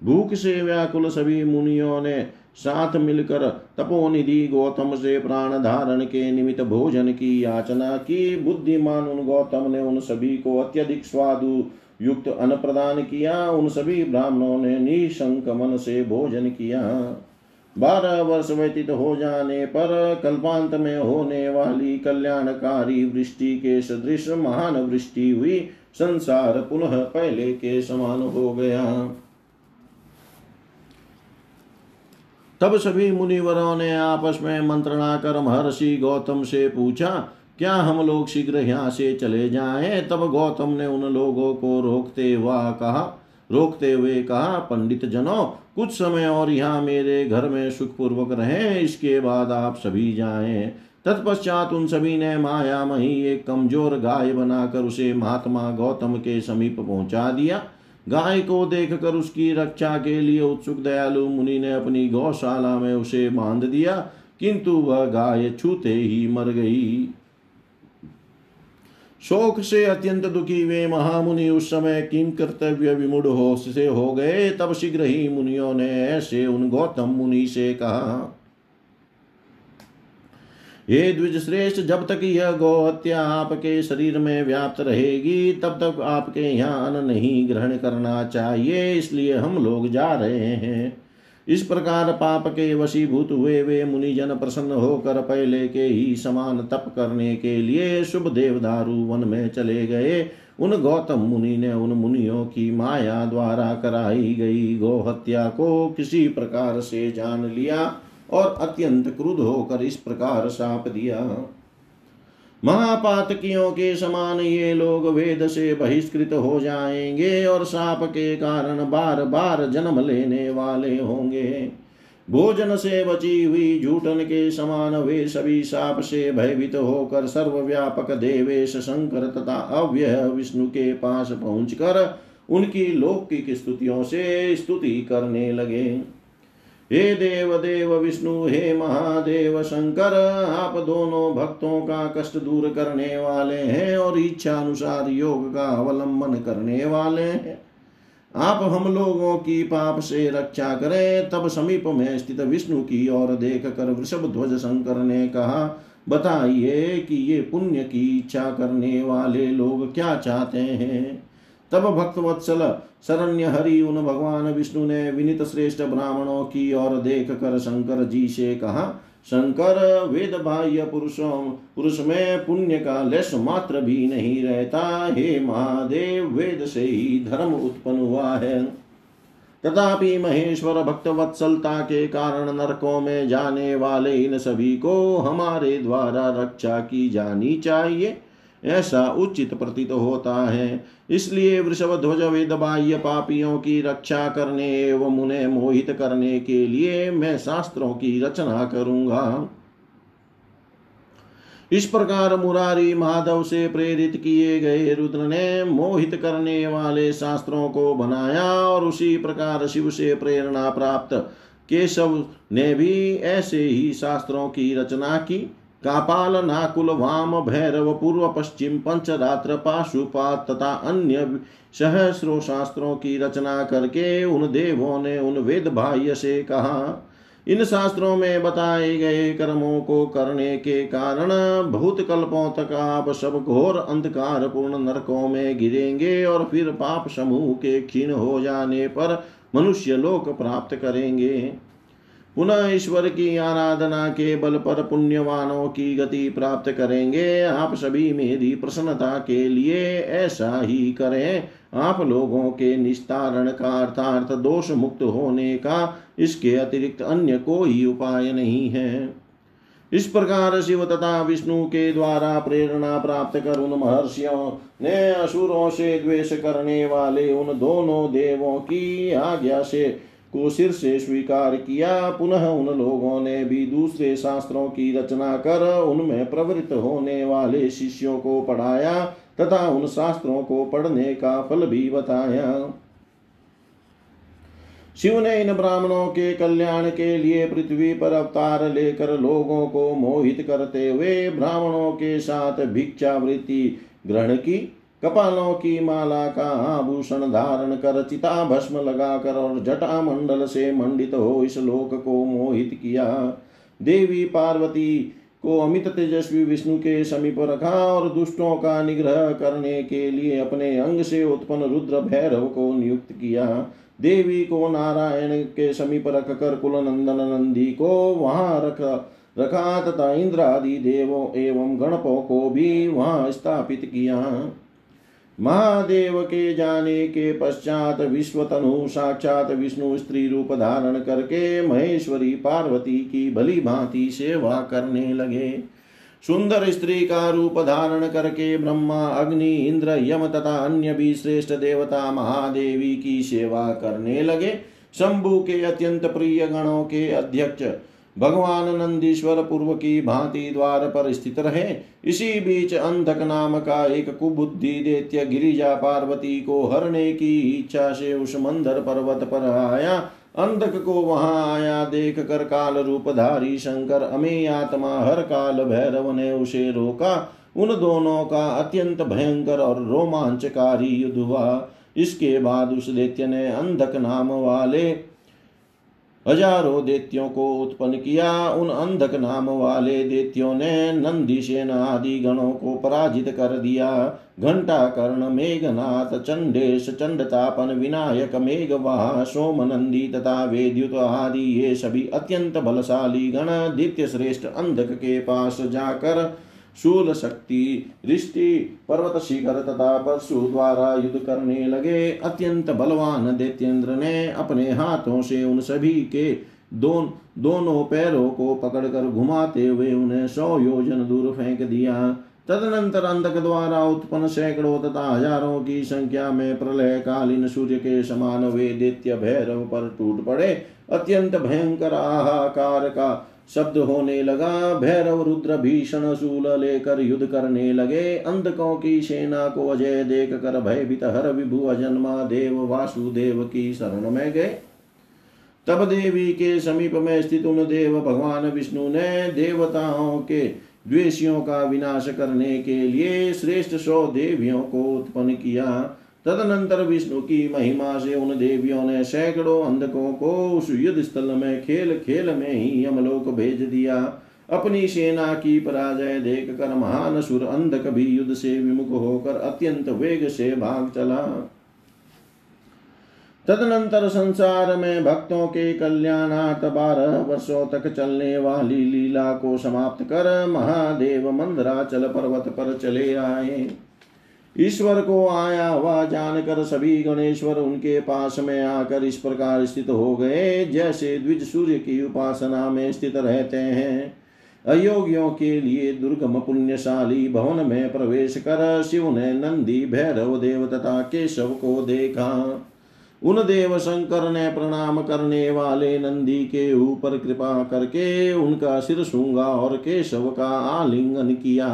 Speaker 1: भूख से व्याकुल सभी मुनियों ने साथ मिलकर तपोनिधि गौतम से प्राण धारण के निमित्त भोजन की याचना की। बुद्धिमान उन गौतम ने उन सभी को अत्यधिक स्वादु युक्त अन्न प्रदान किया, उन सभी ब्राह्मणों ने निशंक मन से भोजन किया। बारह वर्ष व्यतीत हो जाने पर कल्पांत में होने वाली कल्याणकारी वृष्टि के सदृश महान वृष्टि हुई। संसार पुनः पहले के समान हो गया। तब सभी मुनिवरों ने आपस में मंत्रणा कर महर्षि गौतम से पूछा क्या हम लोग शीघ्र यहाँ से चले जाएँ? तब गौतम ने उन लोगों को रोकते हुआ कहा, रोकते हुए कहा पंडित जनों कुछ समय और यहाँ मेरे घर में सुखपूर्वक रहें, इसके बाद आप सभी जाएँ। तत्पश्चात उन सभी ने माया मही एक कमज़ोर गाय बनाकर उसे महात्मा गौतम के समीप पहुँचा दिया। गाय को देखकर उसकी रक्षा के लिए उत्सुक दयालु मुनि ने अपनी गौशाला में उसे बाँध दिया, किंतु वह गाय छूते ही मर गई। शोक से अत्यंत दुखी वे महामुनि उस समय किम कर्तव्य विमुड हो, से हो गए। तब शीघ्र ही मुनियों ने ऐसे उन गौतम मुनि से कहा, हे द्विज श्रेष्ठ जब तक यह गौ हत्या आपके शरीर में व्याप्त रहेगी, तब तक आपके यहाँ अन्न नहीं ग्रहण करना चाहिए। इसलिए हम लोग जा रहे हैं। इस प्रकार पाप के वशीभूत हुए वे मुनिजन प्रसन्न होकर पहले के ही समान तप करने के लिए शुभ देवदारू वन में चले गए। उन गौतम मुनि ने उन मुनियों की माया द्वारा कराई गई गोहत्या को किसी प्रकार से जान लिया और अत्यंत क्रुद्ध होकर इस प्रकार साप दिया। महापातकियों के समान ये लोग वेद से बहिष्कृत हो जाएँगे और साप के कारण बार बार जन्म लेने वाले होंगे। भोजन से बची हुई झूठन के समान वे सभी साप से भयभीत होकर सर्वव्यापक देवेश शंकर तथा अव्यय विष्णु के पास पहुंचकर उनकी लौकिक स्तुतियों से स्तुति करने लगे। हे देव देव विष्णु, हे महादेव, शंकर, आप दोनों भक्तों का कष्ट दूर करने वाले हैं और इच्छा अनुसार योग का अवलंबन करने वाले हैं। आप हम लोगों की पाप से रक्षा करें। तब समीप में स्थित विष्णु की ओर देख कर वृषभ ध्वज शंकर ने कहा, बताइए कि ये पुण्य की इच्छा करने वाले लोग क्या चाहते हैं? तब भक्त वत्सल शरण्य हरि उन भगवान विष्णु ने विनित श्रेष्ठ ब्राह्मणों की ओर देख कर शंकर जी से कहा, शंकर, वेद बाह्य पुरुषों, पुरुष में पुण्य का लेश मात्र भी नहीं रहता। हे महादेव, वेद से ही धर्म उत्पन्न हुआ है। तथापि महेश्वर भक्त वत्सलता के कारण नरकों में जाने वाले इन सभी को हमारे द्वारा रक्षा की जानी चाहिए। ऐसा उचित प्रतीत होता है। इसलिए वृषभ ध्वज वेद बाह्य पापियों की रक्षा करने एवं उन्हें मोहित करने के लिए मैं शास्त्रों की रचना करूँगा। इस प्रकार मुरारी माधव से प्रेरित किए गए रुद्र ने मोहित करने वाले शास्त्रों को बनाया और उसी प्रकार शिव से प्रेरणा प्राप्त। केशव ने भी ऐसे ही शास्त्रों की रचना की। कापाल नाकुल वाम भैरव पूर्व पश्चिम पंचरात्र पाशुपात तथा अन्य सहस्रो शास्त्रों की रचना करके उन देवों ने उन वेद बाह्य से कहा। इन शास्त्रों में बताए गए कर्मों को करने के कारण बहुत कल्पों तक आप सब घोर अंधकार पूर्ण नरकों में गिरेंगे और फिर पाप समूह के क्षीण हो जाने पर मनुष्य लोक प्राप्त करेंगे। पुनः ईश्वर की आराधना के बल पर पुण्यवानों की गति प्राप्त करेंगे। आप सभी मेरी प्रसन्नता के लिए ऐसा ही करें। आप लोगों के निस्तारण का अर्थार्थ दोष मुक्त होने का इसके अतिरिक्त अन्य कोई उपाय नहीं है। इस प्रकार शिव तथा विष्णु के द्वारा प्रेरणा प्राप्त कर उन महर्षियों ने असुरों से द्वेष करने वाले उन दोनों देवों की आज्ञा से को सिर से स्वीकार किया। पुनः उन लोगों ने भी दूसरे शास्त्रों की रचना कर उनमें प्रवृत्त होने वाले शिष्यों को पढ़ाया तथा उन शास्त्रों को पढ़ने का फल भी बताया। शिव ने इन ब्राह्मणों के कल्याण के लिए पृथ्वी पर अवतार लेकर लोगों को मोहित करते हुए ब्राह्मणों के साथ भिक्षावृत्ति ग्रहण की। कपालों की माला का आभूषण धारण कर चिता भस्म लगाकर और जटा मंडल से मंडित हो इस लोक को मोहित किया। देवी पार्वती को अमित तेजस्वी विष्णु के समीप रखा और दुष्टों का निग्रह करने के लिए अपने अंग से उत्पन्न रुद्र भैरव को नियुक्त किया। देवी को नारायण के समीप रख कर कुल नंदन नंदी को वहाँ रख, रखा तथा इंद्र आदि देवों एवं गणपों को भी वहाँ स्थापित किया। महादेव के जाने के पश्चात विश्व तनु साक्षात विष्णु स्त्री रूप धारण करके महेश्वरी पार्वती की भली भांति सेवा करने लगे। सुंदर स्त्री का रूप धारण करके ब्रह्मा, अग्नि, इंद्र, यम तथा अन्य भी श्रेष्ठ देवता महादेवी की सेवा करने लगे। शंभु के अत्यंत प्रिय गणों के अध्यक्ष भगवान नंदीश्वर पूर्व की भांति द्वार पर स्थित रहे। इसी बीच अंधक नाम का एक कुबुद्धि देत्य गिरिजा पार्वती को हरने की इच्छा से उस मंदर पर्वत पर आया। अंधक को वहाँ आया देख कर काल रूपधारी शंकर अमे आत्मा, हर काल भैरव ने उसे रोका। उन दोनों का अत्यंत भयंकर और रोमांचकारी युद्ध हुआ। इसके बाद उस दैत्य ने अंधक नाम वाले हज़ारों देत्यों को उत्पन्न किया। उन अंधक नाम वाले देत्यों ने नंदी सेन आदि गणों को पराजित कर दिया। घंटा कर्ण, मेघनाथ, चंडेश, चंडतापन, विनायक, मेघवाह सोम नंदी तथा वेद्युत आदि, ये सभी अत्यंत बलशाली गण दित्य श्रेष्ठ अंधक के पास जाकर शूल शक्ति रिष्टि पर्वत शिखर तथा परशु द्वारा युद्ध करने लगे। अत्यंत बलवान दैत्येंद्र ने अपने हाथों से उन सभी के दोन, दोनों पैरों को पकड़कर घुमाते हुए उन्हें सौ योजन दूर फेंक दिया। तदनंतर अंधक द्वारा उत्पन्न सैकड़ों तथा हज़ारों की संख्या में प्रलय कालीन सूर्य के समान वे दैत्य भैरव पर टूट पड़े। अत्यंत भयंकर आहाकार का शब्द होने लगा। भैरव रुद्र भीषण शूल लेकर युद्ध करने लगे। अंधकों की सेना को अजय देख कर भयभीत हर विभु अजन्मा देव वासुदेव की शरण में गए। तब देवी के समीप में स्थित उन देव भगवान विष्णु ने देवताओं के द्वेषियों का विनाश करने के लिए श्रेष्ठ सौ देवियों को उत्पन्न किया। तदनंतर विष्णु की महिमा से उन देवियों ने सैकड़ों अंधकों को उस युद्ध स्थल में खेल खेल में ही यमलोक भेज दिया। अपनी सेना की पराजय देख कर महान सुर अंधक भी युद्ध से विमुख होकर अत्यंत वेग से भाग चला। तदनंतर संसार में भक्तों के कल्याणार्थ बारह वर्षों तक चलने वाली लीला को समाप्त कर महादेव मंदराचल पर्वत पर चले आए। ईश्वर को आया हुआ जानकर सभी गणेश्वर उनके पास में आकर इस प्रकार स्थित हो गए, जैसे द्विज सूर्य की उपासना में स्थित रहते हैं। अयोग्यों के लिए दुर्गम पुण्यशाली भवन में प्रवेश कर शिव ने नंदी, भैरव, देव तथा केशव को देखा। उन देव शंकर ने प्रणाम करने वाले नंदी के ऊपर कृपा करके उनका सिर सूँगा और केशव का आलिंगन किया।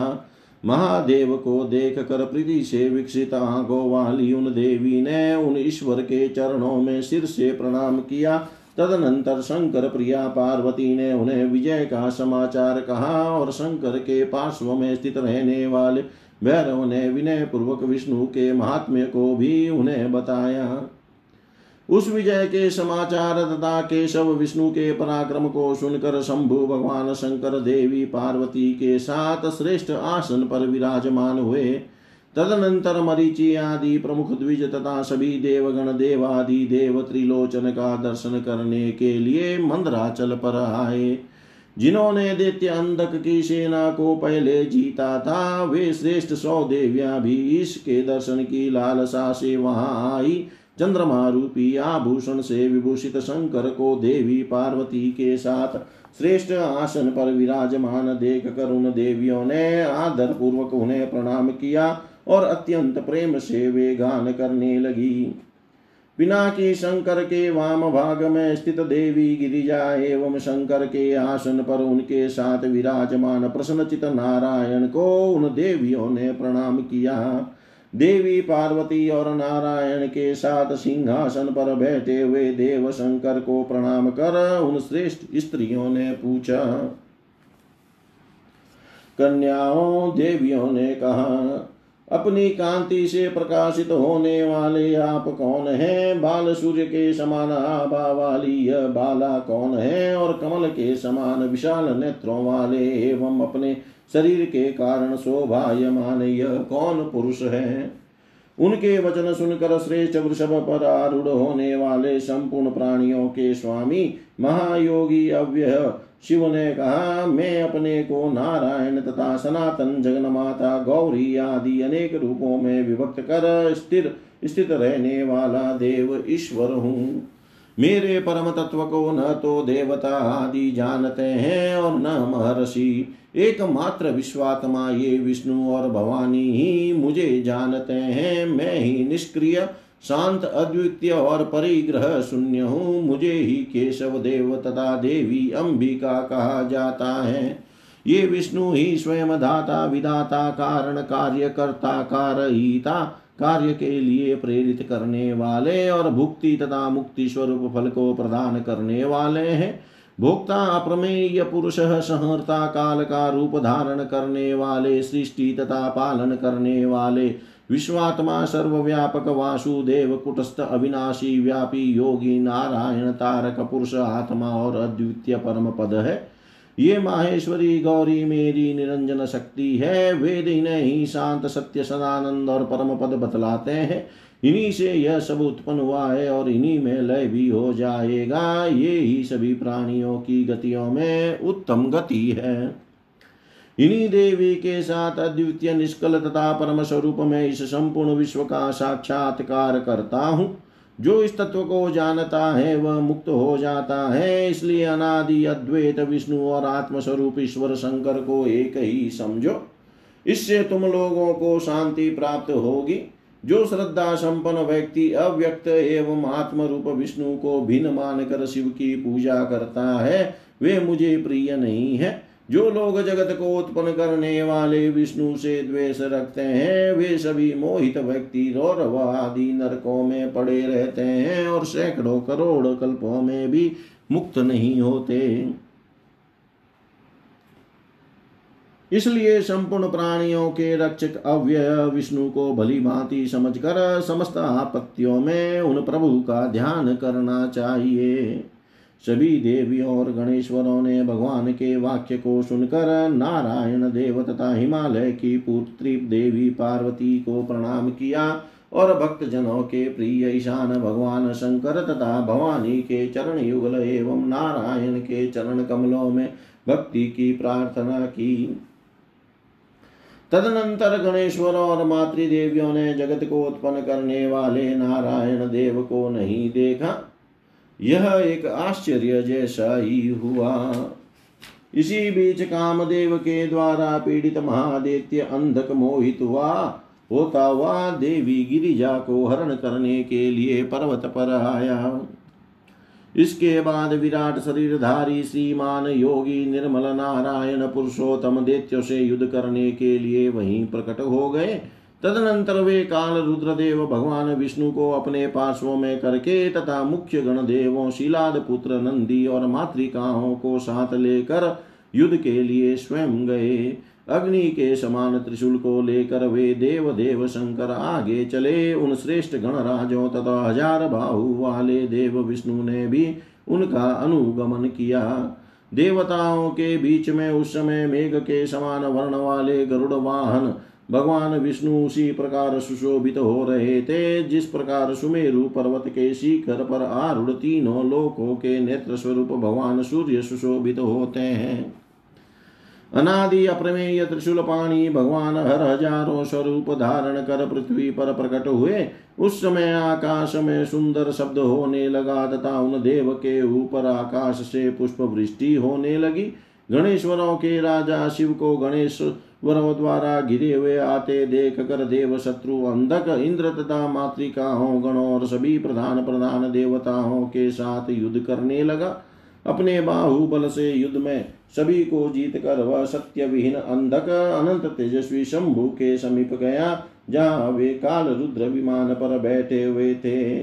Speaker 1: महादेव को देख कर प्रीति से विकसित आँखों वाली उन देवी ने उन ईश्वर के चरणों में सिर से प्रणाम किया। तदनंतर शंकर प्रिया पार्वती ने उन्हें विजय का समाचार कहा और शंकर के पार्श्व में स्थित रहने वाले भैरव ने विनय पूर्वक विष्णु के महात्म्य को भी उन्हें बताया। उस विजय के समाचार तथा केशव विष्णु के पराक्रम को सुनकर शंभु भगवान शंकर देवी पार्वती के साथ श्रेष्ठ आसन पर विराजमान हुए। तदनंतर मरीचि आदि प्रमुख द्विज तथा सभी देवगण, देवादि देव त्रिलोचन का दर्शन करने के लिए मंदराचल पर आए। जिन्होंने दैत्य अंधक की सेना को पहले जीता था, वे श्रेष्ठ सौ देवियाँ भी इसके दर्शन की लालसा से वहाँ आई। चंद्रमा रूपी आभूषण से विभूषित शंकर को देवी पार्वती के साथ श्रेष्ठ आसन पर विराजमान देख कर उन देवियों ने आदर पूर्वक उन्हें प्रणाम किया और अत्यंत प्रेम से वे गान करने लगी। बिना की शंकर के वाम भाग में स्थित देवी गिरिजा एवं शंकर के आसन पर उनके साथ विराजमान प्रसन्नचित नारायण को उन देवियों ने प्रणाम किया। देवी पार्वती और नारायण के साथ सिंहासन पर बैठे हुए देव शंकर को प्रणाम कर उन श्रेष्ठ स्त्रियों ने पूछा। कन्याओं, देवियों ने कहा, अपनी कांति से प्रकाशित होने वाले आप कौन हैं? बाल सूर्य के समान आभा वाली यह बाला कौन है? और कमल के समान विशाल नेत्रों वाले एवं अपने शरीर के कारण शोभायमान यह कौन पुरुष है? उनके वचन सुनकर श्रेष्ठ वृषभ पर आरूढ़ होने वाले संपूर्ण प्राणियों के स्वामी महायोगी अव्यय। शिव ने कहा, मैं अपने को नारायण तथा सनातन जगन माता गौरी आदि अनेक रूपों में विभक्त कर स्थिर, स्थित रहने वाला देव ईश्वर हूँ। मेरे परम तत्व को न तो देवता आदि जानते हैं और न महर्षि। एकमात्र विश्वात्मा ये विष्णु और भवानी ही मुझे जानते हैं। मैं ही निष्क्रिय, शांत, अद्वितीय और परिग्रह शून्य हूँ। मुझे ही केशव देव तथा देवी अंबिका कहा जाता है। ये विष्णु ही स्वयं धाता विधाता कारण कार्य कर्ता कारहिता कार्य के लिए प्रेरित करने वाले और भुक्ति तथा मुक्ति स्वरूप फल को प्रदान करने वाले हैं। भोक्ता अप्रमेय पुरुष संहर्ता काल का रूप धारण करने वाले, सृष्टि तथा पालन करने वाले, विश्वात्मा सर्वव्यापक वासुदेव कुटस्थ अविनाशी व्यापी योगी नारायण तारक पुरुष आत्मा और अद्वितीय परम पद है। ये माहेश्वरी गौरी मेरी निरंजन शक्ति है। वेद इन्हें ही शांत सत्य सदानंद और परम पद बतलाते हैं। इन्हीं से यह सब उत्पन्न हुआ है और इन्हीं में लय भी हो जाएगा। ये ही सभी प्राणियों की गतियों में उत्तम गति है। इन्हीं देवी के साथ अद्वितीय निष्कल तथा परम स्वरूप में इस संपूर्ण विश्व का साक्षात्कार करता हूँ। जो इस तत्व को जानता है, वह मुक्त हो जाता है। इसलिए अनादि, अद्वैत, विष्णु और आत्मस्वरूप ईश्वर शंकर को एक ही समझो। इससे तुम लोगों को शांति प्राप्त होगी। जो श्रद्धा संपन्न व्यक्ति अव्यक्त एवं आत्म रूप विष्णु को भिन्न मानकर शिव की पूजा करता है, वे मुझे प्रिय नहीं है। जो लोग जगत को उत्पन्न करने वाले विष्णु से द्वेष रखते हैं, वे सभी मोहित व्यक्ति रौरव आदि नरकों में पड़े रहते हैं और सैकड़ों करोड़ कल्पों में भी मुक्त नहीं होते। इसलिए संपूर्ण प्राणियों के रक्षक अव्यय विष्णु को भली भांति समझ कर समस्त आपत्तियों में उन प्रभु का ध्यान करना चाहिए। सभी देवियों और गणेश्वरों ने भगवान के वाक्य को सुनकर नारायण देव तथा हिमालय की पुत्री देवी पार्वती को प्रणाम किया और भक्त जनों के प्रिय ईशान भगवान शंकर तथा भवानी के चरण युगल एवं नारायण के चरण कमलों में भक्ति की प्रार्थना की। तदनंतर गणेश्वर और मातृदेवियों ने जगत को उत्पन्न करने वाले नारायण देव को नहीं देखा। यह एक आश्चर्य जैसा ही हुआ। इसी बीच कामदेव के द्वारा पीड़ित महादेत्य अंधक मोहित हुआ। होता हुआ देवी गिरिजा को हरण करने के लिए पर्वत पर आया। इसके बाद विराट शरीरधारी श्रीमान योगी निर्मल नारायण पुरुषोत्तम दैत्य से युद्ध करने के लिए वहीं प्रकट हो गए। तदनंतर वे काल रुद्रदेव भगवान विष्णु को अपने पार्श्वों में करके तथा मुख्य गण देवों शिलाद पुत्र नंदी और मातृकाओं को साथ लेकर युद्ध के लिए स्वयं गए। अग्नि के समान त्रिशूल को लेकर वे देव देव शंकर आगे चले। उन श्रेष्ठ गणराजों तथा हज़ार बाहु वाले देव विष्णु ने भी उनका अनुगमन किया। देवताओं के बीच में उस समय मेघ के समान वर्ण वाले गरुड़ वाहन भगवान विष्णु उसी प्रकार सुशोभित हो रहे थे, जिस प्रकार सुमेरु पर्वत के शिखर पर आरूढ़ तीनों लोकों के नेत्र स्वरूप भगवान सूर्य सुशोभित होते हैं। अनादि अप्रमेय त्रिशूल पाणी भगवान हर हज़ारों स्वरूप धारण कर पृथ्वी पर प्रकट हुए। उस समय आकाश में सुंदर शब्द होने लगा तथा उन देव के ऊपर आकाश से पुष्प वृष्टि होने लगी। गणेश्वरों के राजा शिव को गणेश वरों द्वारा घिरे हुए आते देख कर देव शत्रु अंधक, इंद्र तथा मातृकाओं, गणों और सभी प्रधान प्रधान देवताओं के साथ युद्ध करने लगा। अपने बाहुबल से युद्ध में सभी को जीत कर वह सत्य विहीन अंधक अनंत तेजस्वी शंभु के समीप गया, जहाँ वे काल रुद्र विमान पर बैठे हुए थे।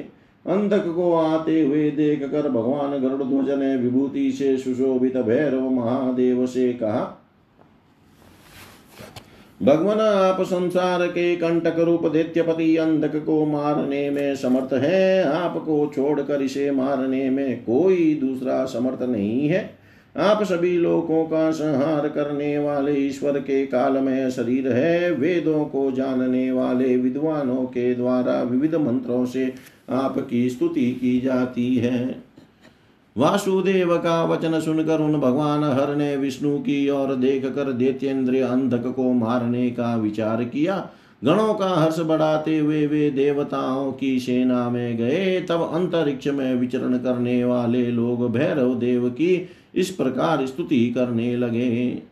Speaker 1: अंधक को आते हुए देख कर भगवान गरुड़ ध्वज ने विभूति से सुशोभित भैरव महादेव से कहा भगवान आप संसार के कंटक रूप दैत्यपति अंधक को मारने में समर्थ है। आपको छोड़कर इसे मारने में कोई दूसरा समर्थ नहीं है। आप सभी लोगों का संहार करने वाले ईश्वर के काल में शरीर है। वेदों को जानने वाले विद्वानों के द्वारा विविध मंत्रों से आपकी स्तुति की जाती है। वासुदेव का वचन सुनकर उन भगवान हर ने विष्णु की ओर देख कर दैत्येंद्र अंधक को मारने का विचार किया। गणों का हर्ष बढ़ाते हुए वे देवताओं की सेना में गए। तब अंतरिक्ष में विचरण करने वाले लोग भैरव देव की इस प्रकार स्तुति करने लगे।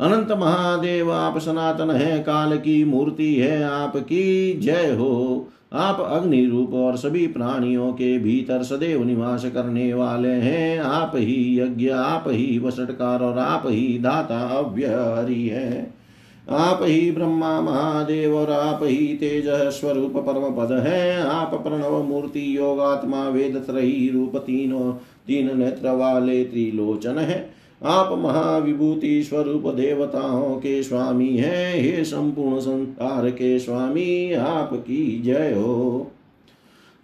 Speaker 1: अनंत महादेव, आप सनातन है, काल की मूर्ति है आपकी। जय हो। आप अग्नि रूप और सभी प्राणियों के भीतर सदैव निवास करने वाले हैं। आप ही यज्ञ, आप ही वसटकार और आप ही दाता अव्यहरी है। आप ही ब्रह्मा महादेव और आप ही तेज स्वरूप परम पद है। आप प्रणव मूर्ति, योगात्मा वेद त्रही रूप तीनों, तीन नेत्र वाले त्रिलोचन है। आप महाविभूति स्वरूप देवताओं के स्वामी हैं, हे संपूर्ण संसार के स्वामी आपकी जय हो।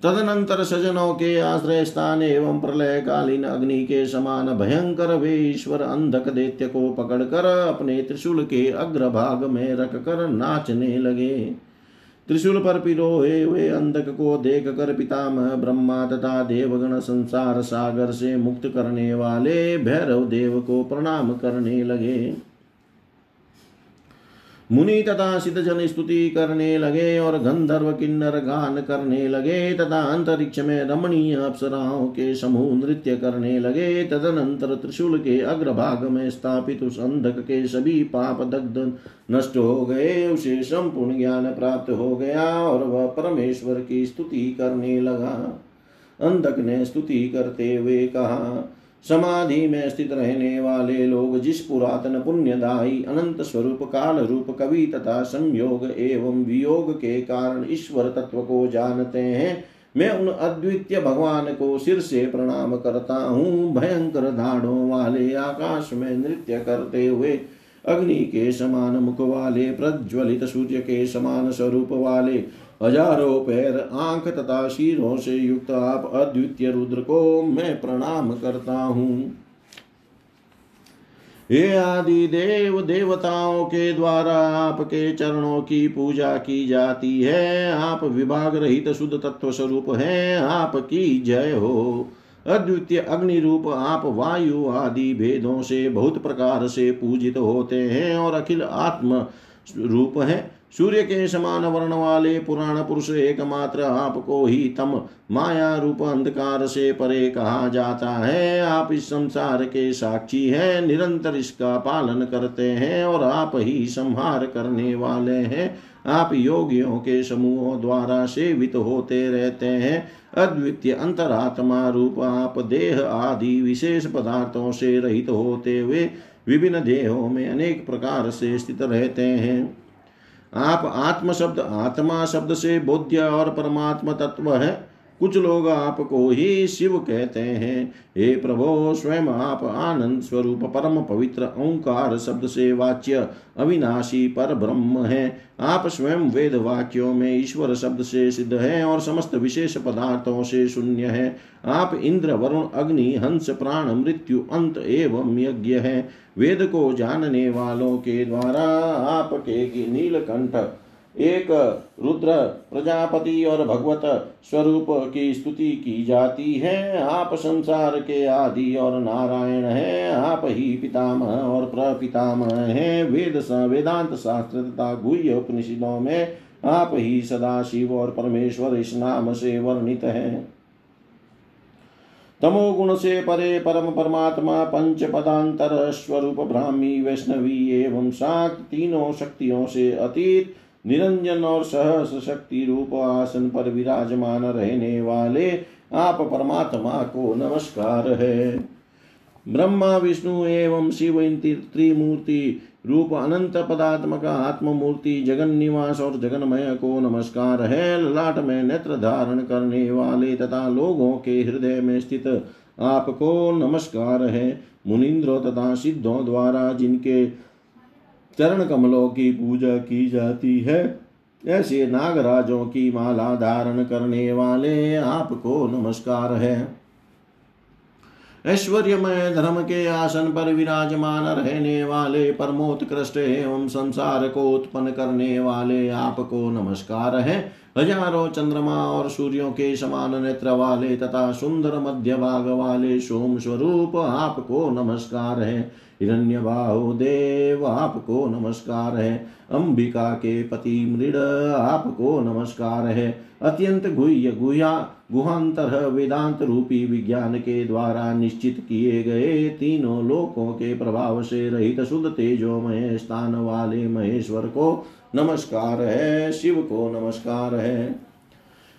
Speaker 1: तदनंतर सजनों के आश्रय स्थान एवं प्रलय कालीन अग्नि के समान भयंकर वे ईश्वर अंधक दैत्य को पकड़कर अपने त्रिशूल के अग्रभाग में रख कर नाचने लगे। त्रिशूल पर पिरोहे हुए अंधक को देख कर पितामह ब्रह्मा तथा देवगण संसार सागर से मुक्त करने वाले भैरव देव को प्रणाम करने लगे। मुनि तथा सिद्धजन स्तुति करने लगे और गंधर्व किन्नर गान करने लगे, तथा अंतरिक्ष में रमणीय अप्सराओं के समूह नृत्य करने लगे, तदनंतर त्रिशूल के अग्रभाग में स्थापित उस अंधक के सभी पाप दग्ध नष्ट हो गए, उसे संपूर्ण ज्ञान प्राप्त हो गया और वह परमेश्वर की स्तुति करने लगा। अंधक ने स्तुति करते हुए कहा समाधि में स्थित रहने वाले लोग जिस पुरातन पुण्यदायी अनंत स्वरूप, काल रूप, कवि तथा संयोग एवं वियोग के कारण ईश्वर तत्व को जानते हैं, मैं उन अद्वितीय भगवान को सिर से प्रणाम करता हूँ। भयंकर धाड़ों वाले आकाश में नृत्य करते हुए, अग्नि के समान मुख वाले, प्रज्वलित सूर्य के समान स्वरूप वाले हज़ारों पैर आँख तथा शीरों से युक्त आप अद्वितीय रुद्र को मैं प्रणाम करता हूँ। हे आदि देव देवताओं के द्वारा आपके चरणों की पूजा की जाती है। आप विभाग रहित शुद्ध तत्व स्वरूप हैं। आपकी जय हो। अद्वितीय अग्नि रूप आप वायु आदि भेदों से बहुत प्रकार से पूजित होते हैं और अखिल आत्म रूप है। सूर्य के समान वर्ण वाले पुराण पुरुष एकमात्र आपको ही तम माया रूप अंधकार से परे कहा जाता है। आप इस संसार के साक्षी हैं, निरंतर इसका पालन करते हैं और आप ही संहार करने वाले हैं। आप योगियों के समूहों द्वारा सेवित होते रहते हैं। अद्वितीय अंतरात्मा रूप आप देह आदि विशेष पदार्थों से रहित होते हुए विभिन्न देहों में अनेक प्रकार से स्थित रहते हैं। आप आत्म शब्द आत्मा शब्द से बोध्य और परमात्मा तत्व है। कुछ लोग आपको ही शिव कहते हैं। हे प्रभो, स्वयं आप आनंद स्वरूप, परम पवित्र ओंकार, शब्द से वाच्य अविनाशी पर ब्रह्म है। आप स्वयं वेद वाक्यों में ईश्वर शब्द से सिद्ध है और समस्त विशेष पदार्थों से शून्य है। आप इंद्र, वरुण, अग्नि, हंस, प्राण, मृत्यु, अंत एवं यज्ञ है। वेद को जानने वालों के द्वारा आपके नीलकंठ एक रुद्र प्रजापति और भगवत स्वरूप की स्तुति की जाती है। आप संसार के आदि और नारायण है। आप ही पितामह और प्रपितामह है। वेद वेदांत शास्त्र तथा गुह्य उपनिषदों में आप ही सदा शिव और परमेश्वर इस नाम से वर्णित है। तमोगुण से परे परम परमात्मा, पंच पदांतर, स्वरूप ब्राह्मी, वैष्णवी एवं सात तीनों शक्तियों से अतीत निरंजन और सहस शक्ति रूप आसन पर विराजमान रहने वाले आप परमात्मा को नमस्कार है। ब्रह्मा, विष्णु एवं शिव इन त्रिमूर्ति रूप अनंत पदात्मक आत्ममूर्ति जगन निवास और जगन्मय को नमस्कार है। ललाट में नेत्र धारण करने वाले तथा लोगों के हृदय में स्थित आपको नमस्कार है। मुनिंद्रों तथा सिद्धों द्वारा जिनके चरण कमलों की पूजा की जाती है। ऐसे नागराजों की माला धारण करने वाले आपको नमस्कार है। ऐश्वर्यमय धर्म के आसन पर विराजमान रहने वाले, परमोत्कृष्ट एवं संसार को उत्पन्न करने वाले आपको नमस्कार है। हज़ारों चंद्रमा और सूर्यों के समान नेत्र वाले तथा सुंदर मध्य भाग वाले सोम स्वरूप आपको नमस्कार है। हिरण्य देव आपको नमस्कार है। अंबिका के पति मृड आपको नमस्कार है। अत्यंत गुह्य गुहा गुहांतर वेदांत रूपी विज्ञान के द्वारा निश्चित किए गए तीनों लोकों के प्रभाव से रहित शुद्ध तेजोमय स्थान वाले महेश्वर को नमस्कार है, शिव को नमस्कार है।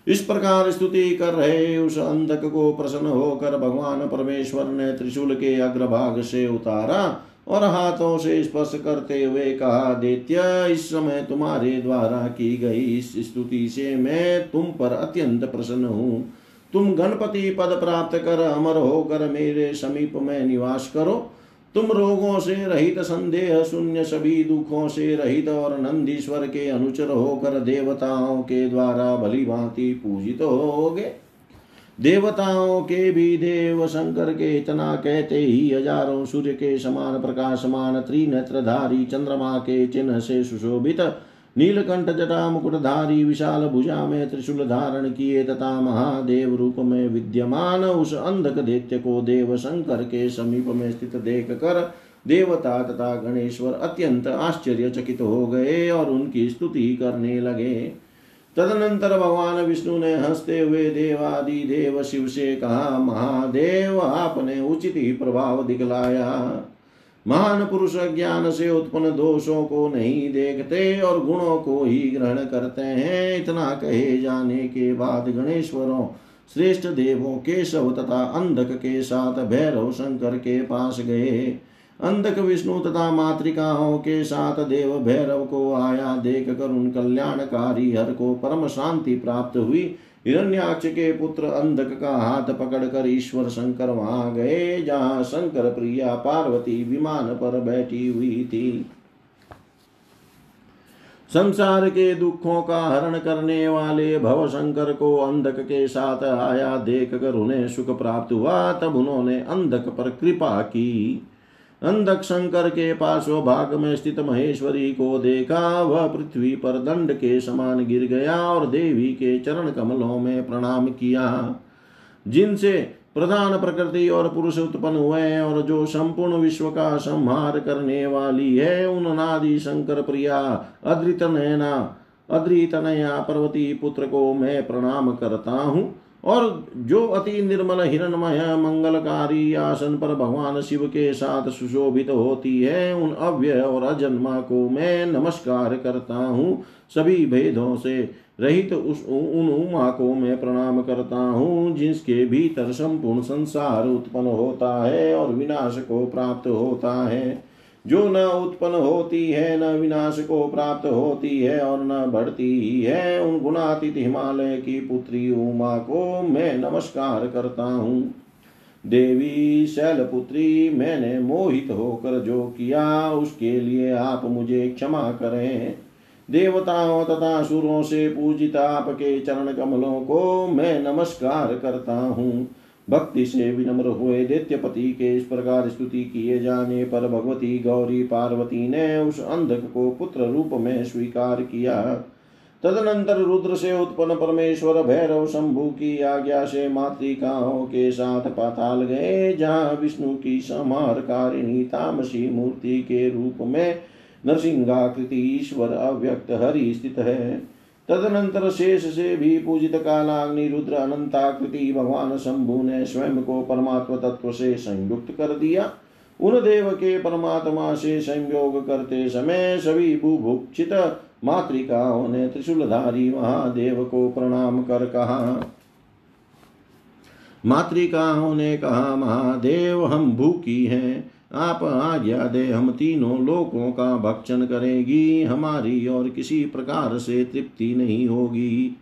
Speaker 1: इस प्रकार स्तुति कर रहे उस अंधक को प्रसन्न होकर भगवान परमेश्वर ने त्रिशूल के अग्रभाग से उतारा और हाथों से स्पर्श करते हुए कहा, दैत्य, इस समय तुम्हारे द्वारा की गई इस स्तुति से मैं तुम पर अत्यंत प्रसन्न हूँ। तुम गणपति पद प्राप्त कर अमर होकर मेरे समीप में निवास करो। तुम रोगों से रहित संदेह शून्य सभी दुखों से रहित और नंदीश्वर के अनुचर होकर देवताओं के द्वारा भली भांति पूजित तो होगे। देवताओं के भी देव शंकर के इतना कहते ही हज़ारों सूर्य के समान प्रकाशमान त्रिनेत्रधारी चंद्रमा के चिन्ह से सुशोभित नीलकंठ जटा मुकुटधारी विशाल भुजा में त्रिशूल धारण किए तथा महादेव रूप में विद्यमान उस अंधक दैत्य को देव शंकर के समीप में स्थित देख कर देवता तथा गणेश्वर अत्यंत आश्चर्यचकित हो गए और उनकी स्तुति करने लगे। तदनंतर भगवान विष्णु ने हँसते हुए देवादि देव शिव से कहा, महादेव, आपने उचित ही प्रभाव दिखलाया। महान पुरुष ज्ञान से उत्पन्न दोषों को नहीं देखते और गुणों को ही ग्रहण करते हैं। इतना कहे जाने के बाद गणेश्वरों, श्रेष्ठ देवों, केशव तथा अंधक के साथ भैरव शंकर के पास गए। अंधक, विष्णु तथा मातृकाओं के साथ देव भैरव को आया देख कर उन कल्याणकारी हर को परम शांति प्राप्त हुई। हिरण्याक्ष के पुत्र अंधक का हाथ पकड़कर ईश्वर शंकर वहाँ गए, जहाँ शंकर प्रिया पार्वती विमान पर बैठी हुई थी। संसार के दुखों का हरण करने वाले भव शंकर को अंधक के साथ आया देख कर उन्हें सुख प्राप्त हुआ, तब उन्होंने अंधक पर कृपा की। अंधक शंकर के पास भाग में स्थित महेश्वरी को देखा, वह पृथ्वी पर दंड के समान गिर गया और देवी के चरण कमलों में प्रणाम किया। जिनसे प्रधान प्रकृति और पुरुष उत्पन्न हुए और जो संपूर्ण विश्व का संहार करने वाली है, उन नादि शंकर प्रिया अद्रित नयना अद्रित नया पर्वती पुत्र को मैं प्रणाम करता हूँ। और जो अति निर्मल हिरणमय मंगलकारी आसन पर भगवान शिव के साथ सुशोभित होती है, उन अव्यय और अजन्मा को मैं नमस्कार करता हूँ। सभी भेदों से रहित उस उन उमा को मैं प्रणाम करता हूँ, जिसके भीतर संपूर्ण संसार उत्पन्न होता है और विनाश को प्राप्त होता है। जो न उत्पन्न होती है, न विनाश को प्राप्त होती है और न बढ़ती ही है, उन गुणातीत हिमालय की पुत्री उमा को मैं नमस्कार करता हूँ। देवी शैलपुत्री मैंने मोहित होकर जो किया, उसके लिए आप मुझे क्षमा करें। देवताओं तथा सुरों से पूजित आपके चरण कमलों को मैं नमस्कार करता हूँ। भक्ति से विनम्र हुए दैत्यपति के इस प्रकार स्तुति किए जाने पर भगवती गौरी पार्वती ने उस अंधक को पुत्र रूप में स्वीकार किया। तदनंतर रुद्र से उत्पन्न परमेश्वर भैरव शंभु की आज्ञा से मातृकाओं के साथ पाताल गए, जहाँ विष्णु की समारकारिणी तामसी मूर्ति के रूप में नरसिंहाकृति ईश्वर अव्यक्त हरि स्थित है। तदनंतर शेष से भी पूजित कालाग्नि, रुद्र, अनंताकृति, भगवान शंभु ने स्वयं को परमात्म तत्व से संयुक्त कर दिया। उन देव के परमात्मा से संयोग करते समय सभी बुभुक्षित मातृकाओं ने त्रिशूलधारी महादेव को प्रणाम कर कहा। मातृकाओं ने कहा, महादेव, हम भूखी हैं। आप आज्ञा दे, हम तीनों लोकों का भक्षण करेगी। हमारी और किसी प्रकार से तृप्ति नहीं होगी।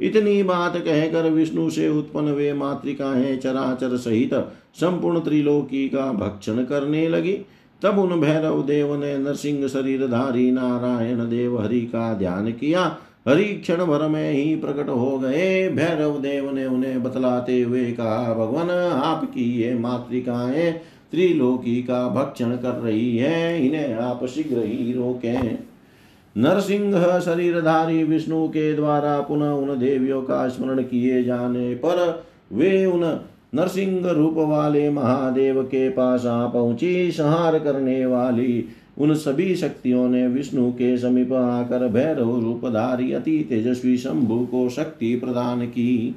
Speaker 1: इतनी बात कहकर विष्णु से उत्पन्न वे मातृकाएँ चराचर सहित संपूर्ण त्रिलोकी का भक्षण करने लगी। तब उन भैरव देव ने नरसिंह शरीरधारी नारायण देव हरि का ध्यान किया। हरि क्षण भर में ही प्रकट हो गए। भैरव देव ने उन्हें बतलाते हुए कहा, भगवान, आपकी ये मातृकाएँ त्रिलोकी का भक्षण कर रही है, इन्हें आप शीघ्र ही रोकें। नरसिंह शरीरधारी विष्णु के द्वारा पुनः उन देवियों का स्मरण किए जाने पर वे उन नरसिंह रूप वाले महादेव के पास आ पहुँची। संहार करने वाली उन सभी शक्तियों ने विष्णु के समीप आकर भैरव रूपधारी अति तेजस्वी शंभु को शक्ति प्रदान की।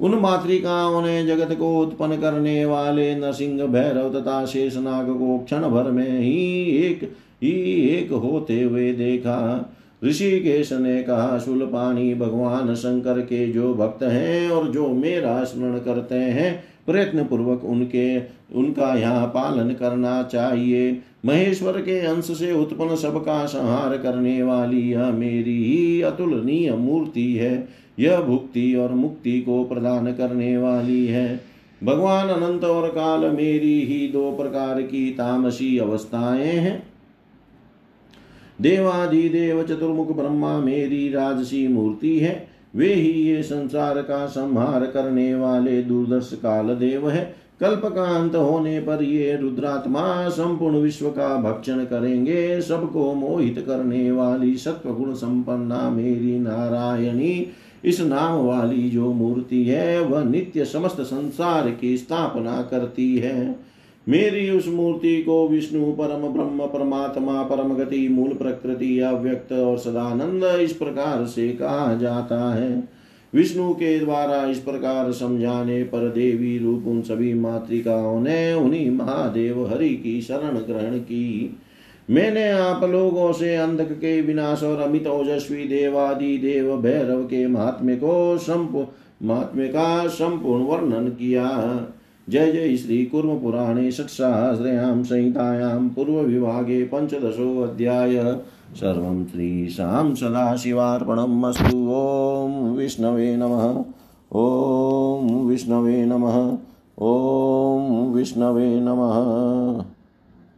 Speaker 1: उन मातृकाओं ने जगत को उत्पन्न करने वाले नरसिंह भैरव तथा शेषनाग को क्षण भर में ही एक ही एक होते हुए देखा। ऋषिकेश ने कहा शूलपाणी भगवान शंकर के जो भक्त हैं और जो मेरा स्मरण करते हैं प्रयत्न पूर्वक उनके, उनका यहाँ पालन करना चाहिए। महेश्वर के अंश से उत्पन्न सबका संहार करने वाली यह मेरी ही अतुलनीय मूर्ति है। यह भुक्ति और मुक्ति को प्रदान करने वाली है। भगवान अनंत और काल मेरी ही दो प्रकार की तामसी अवस्थाएँ हैं। देवाधिदेव चतुर्मुख ब्रह्मा मेरी राजसी मूर्ति है। वे ही ये संसार का संहार करने वाले दूरदर्श काल देव है। कल्प का अंत होने पर ये रुद्रात्मा संपूर्ण विश्व का भक्षण करेंगे। सबको मोहित करने वाली सत्व गुण संपन्ना मेरी नारायणी। इस नाम वाली जो मूर्ति है, वह नित्य समस्त संसार की स्थापना करती है। मेरी उस मूर्ति को विष्णु, परम ब्रह्म, परमात्मा परम गति मूल प्रकृति, अव्यक्त और सदानंद इस प्रकार से कहा जाता है। विष्णु के द्वारा इस प्रकार समझाने पर देवी रूप उन सभी मातृकाओं ने उन्हीं महादेव हरि की शरण ग्रहण की। मैंने आप लोगों से अंधक के विनाश और अमित ओजस्वी देवादि देव भैरव के महात्म्य को संपूर्ण महात्म्य का संपूर्ण वर्णन किया। जय जय श्री कुर्म पुराणे षट्सहस्रयां संहितायां पूर्वविभागे पञ्चदशोऽध्याय सर्वं श्रीशां सदाशिवार्पणम् अस्तु। ॐ विष्णवे नमः। ॐ विष्णवे नमः। ॐ विष्णवे नमः।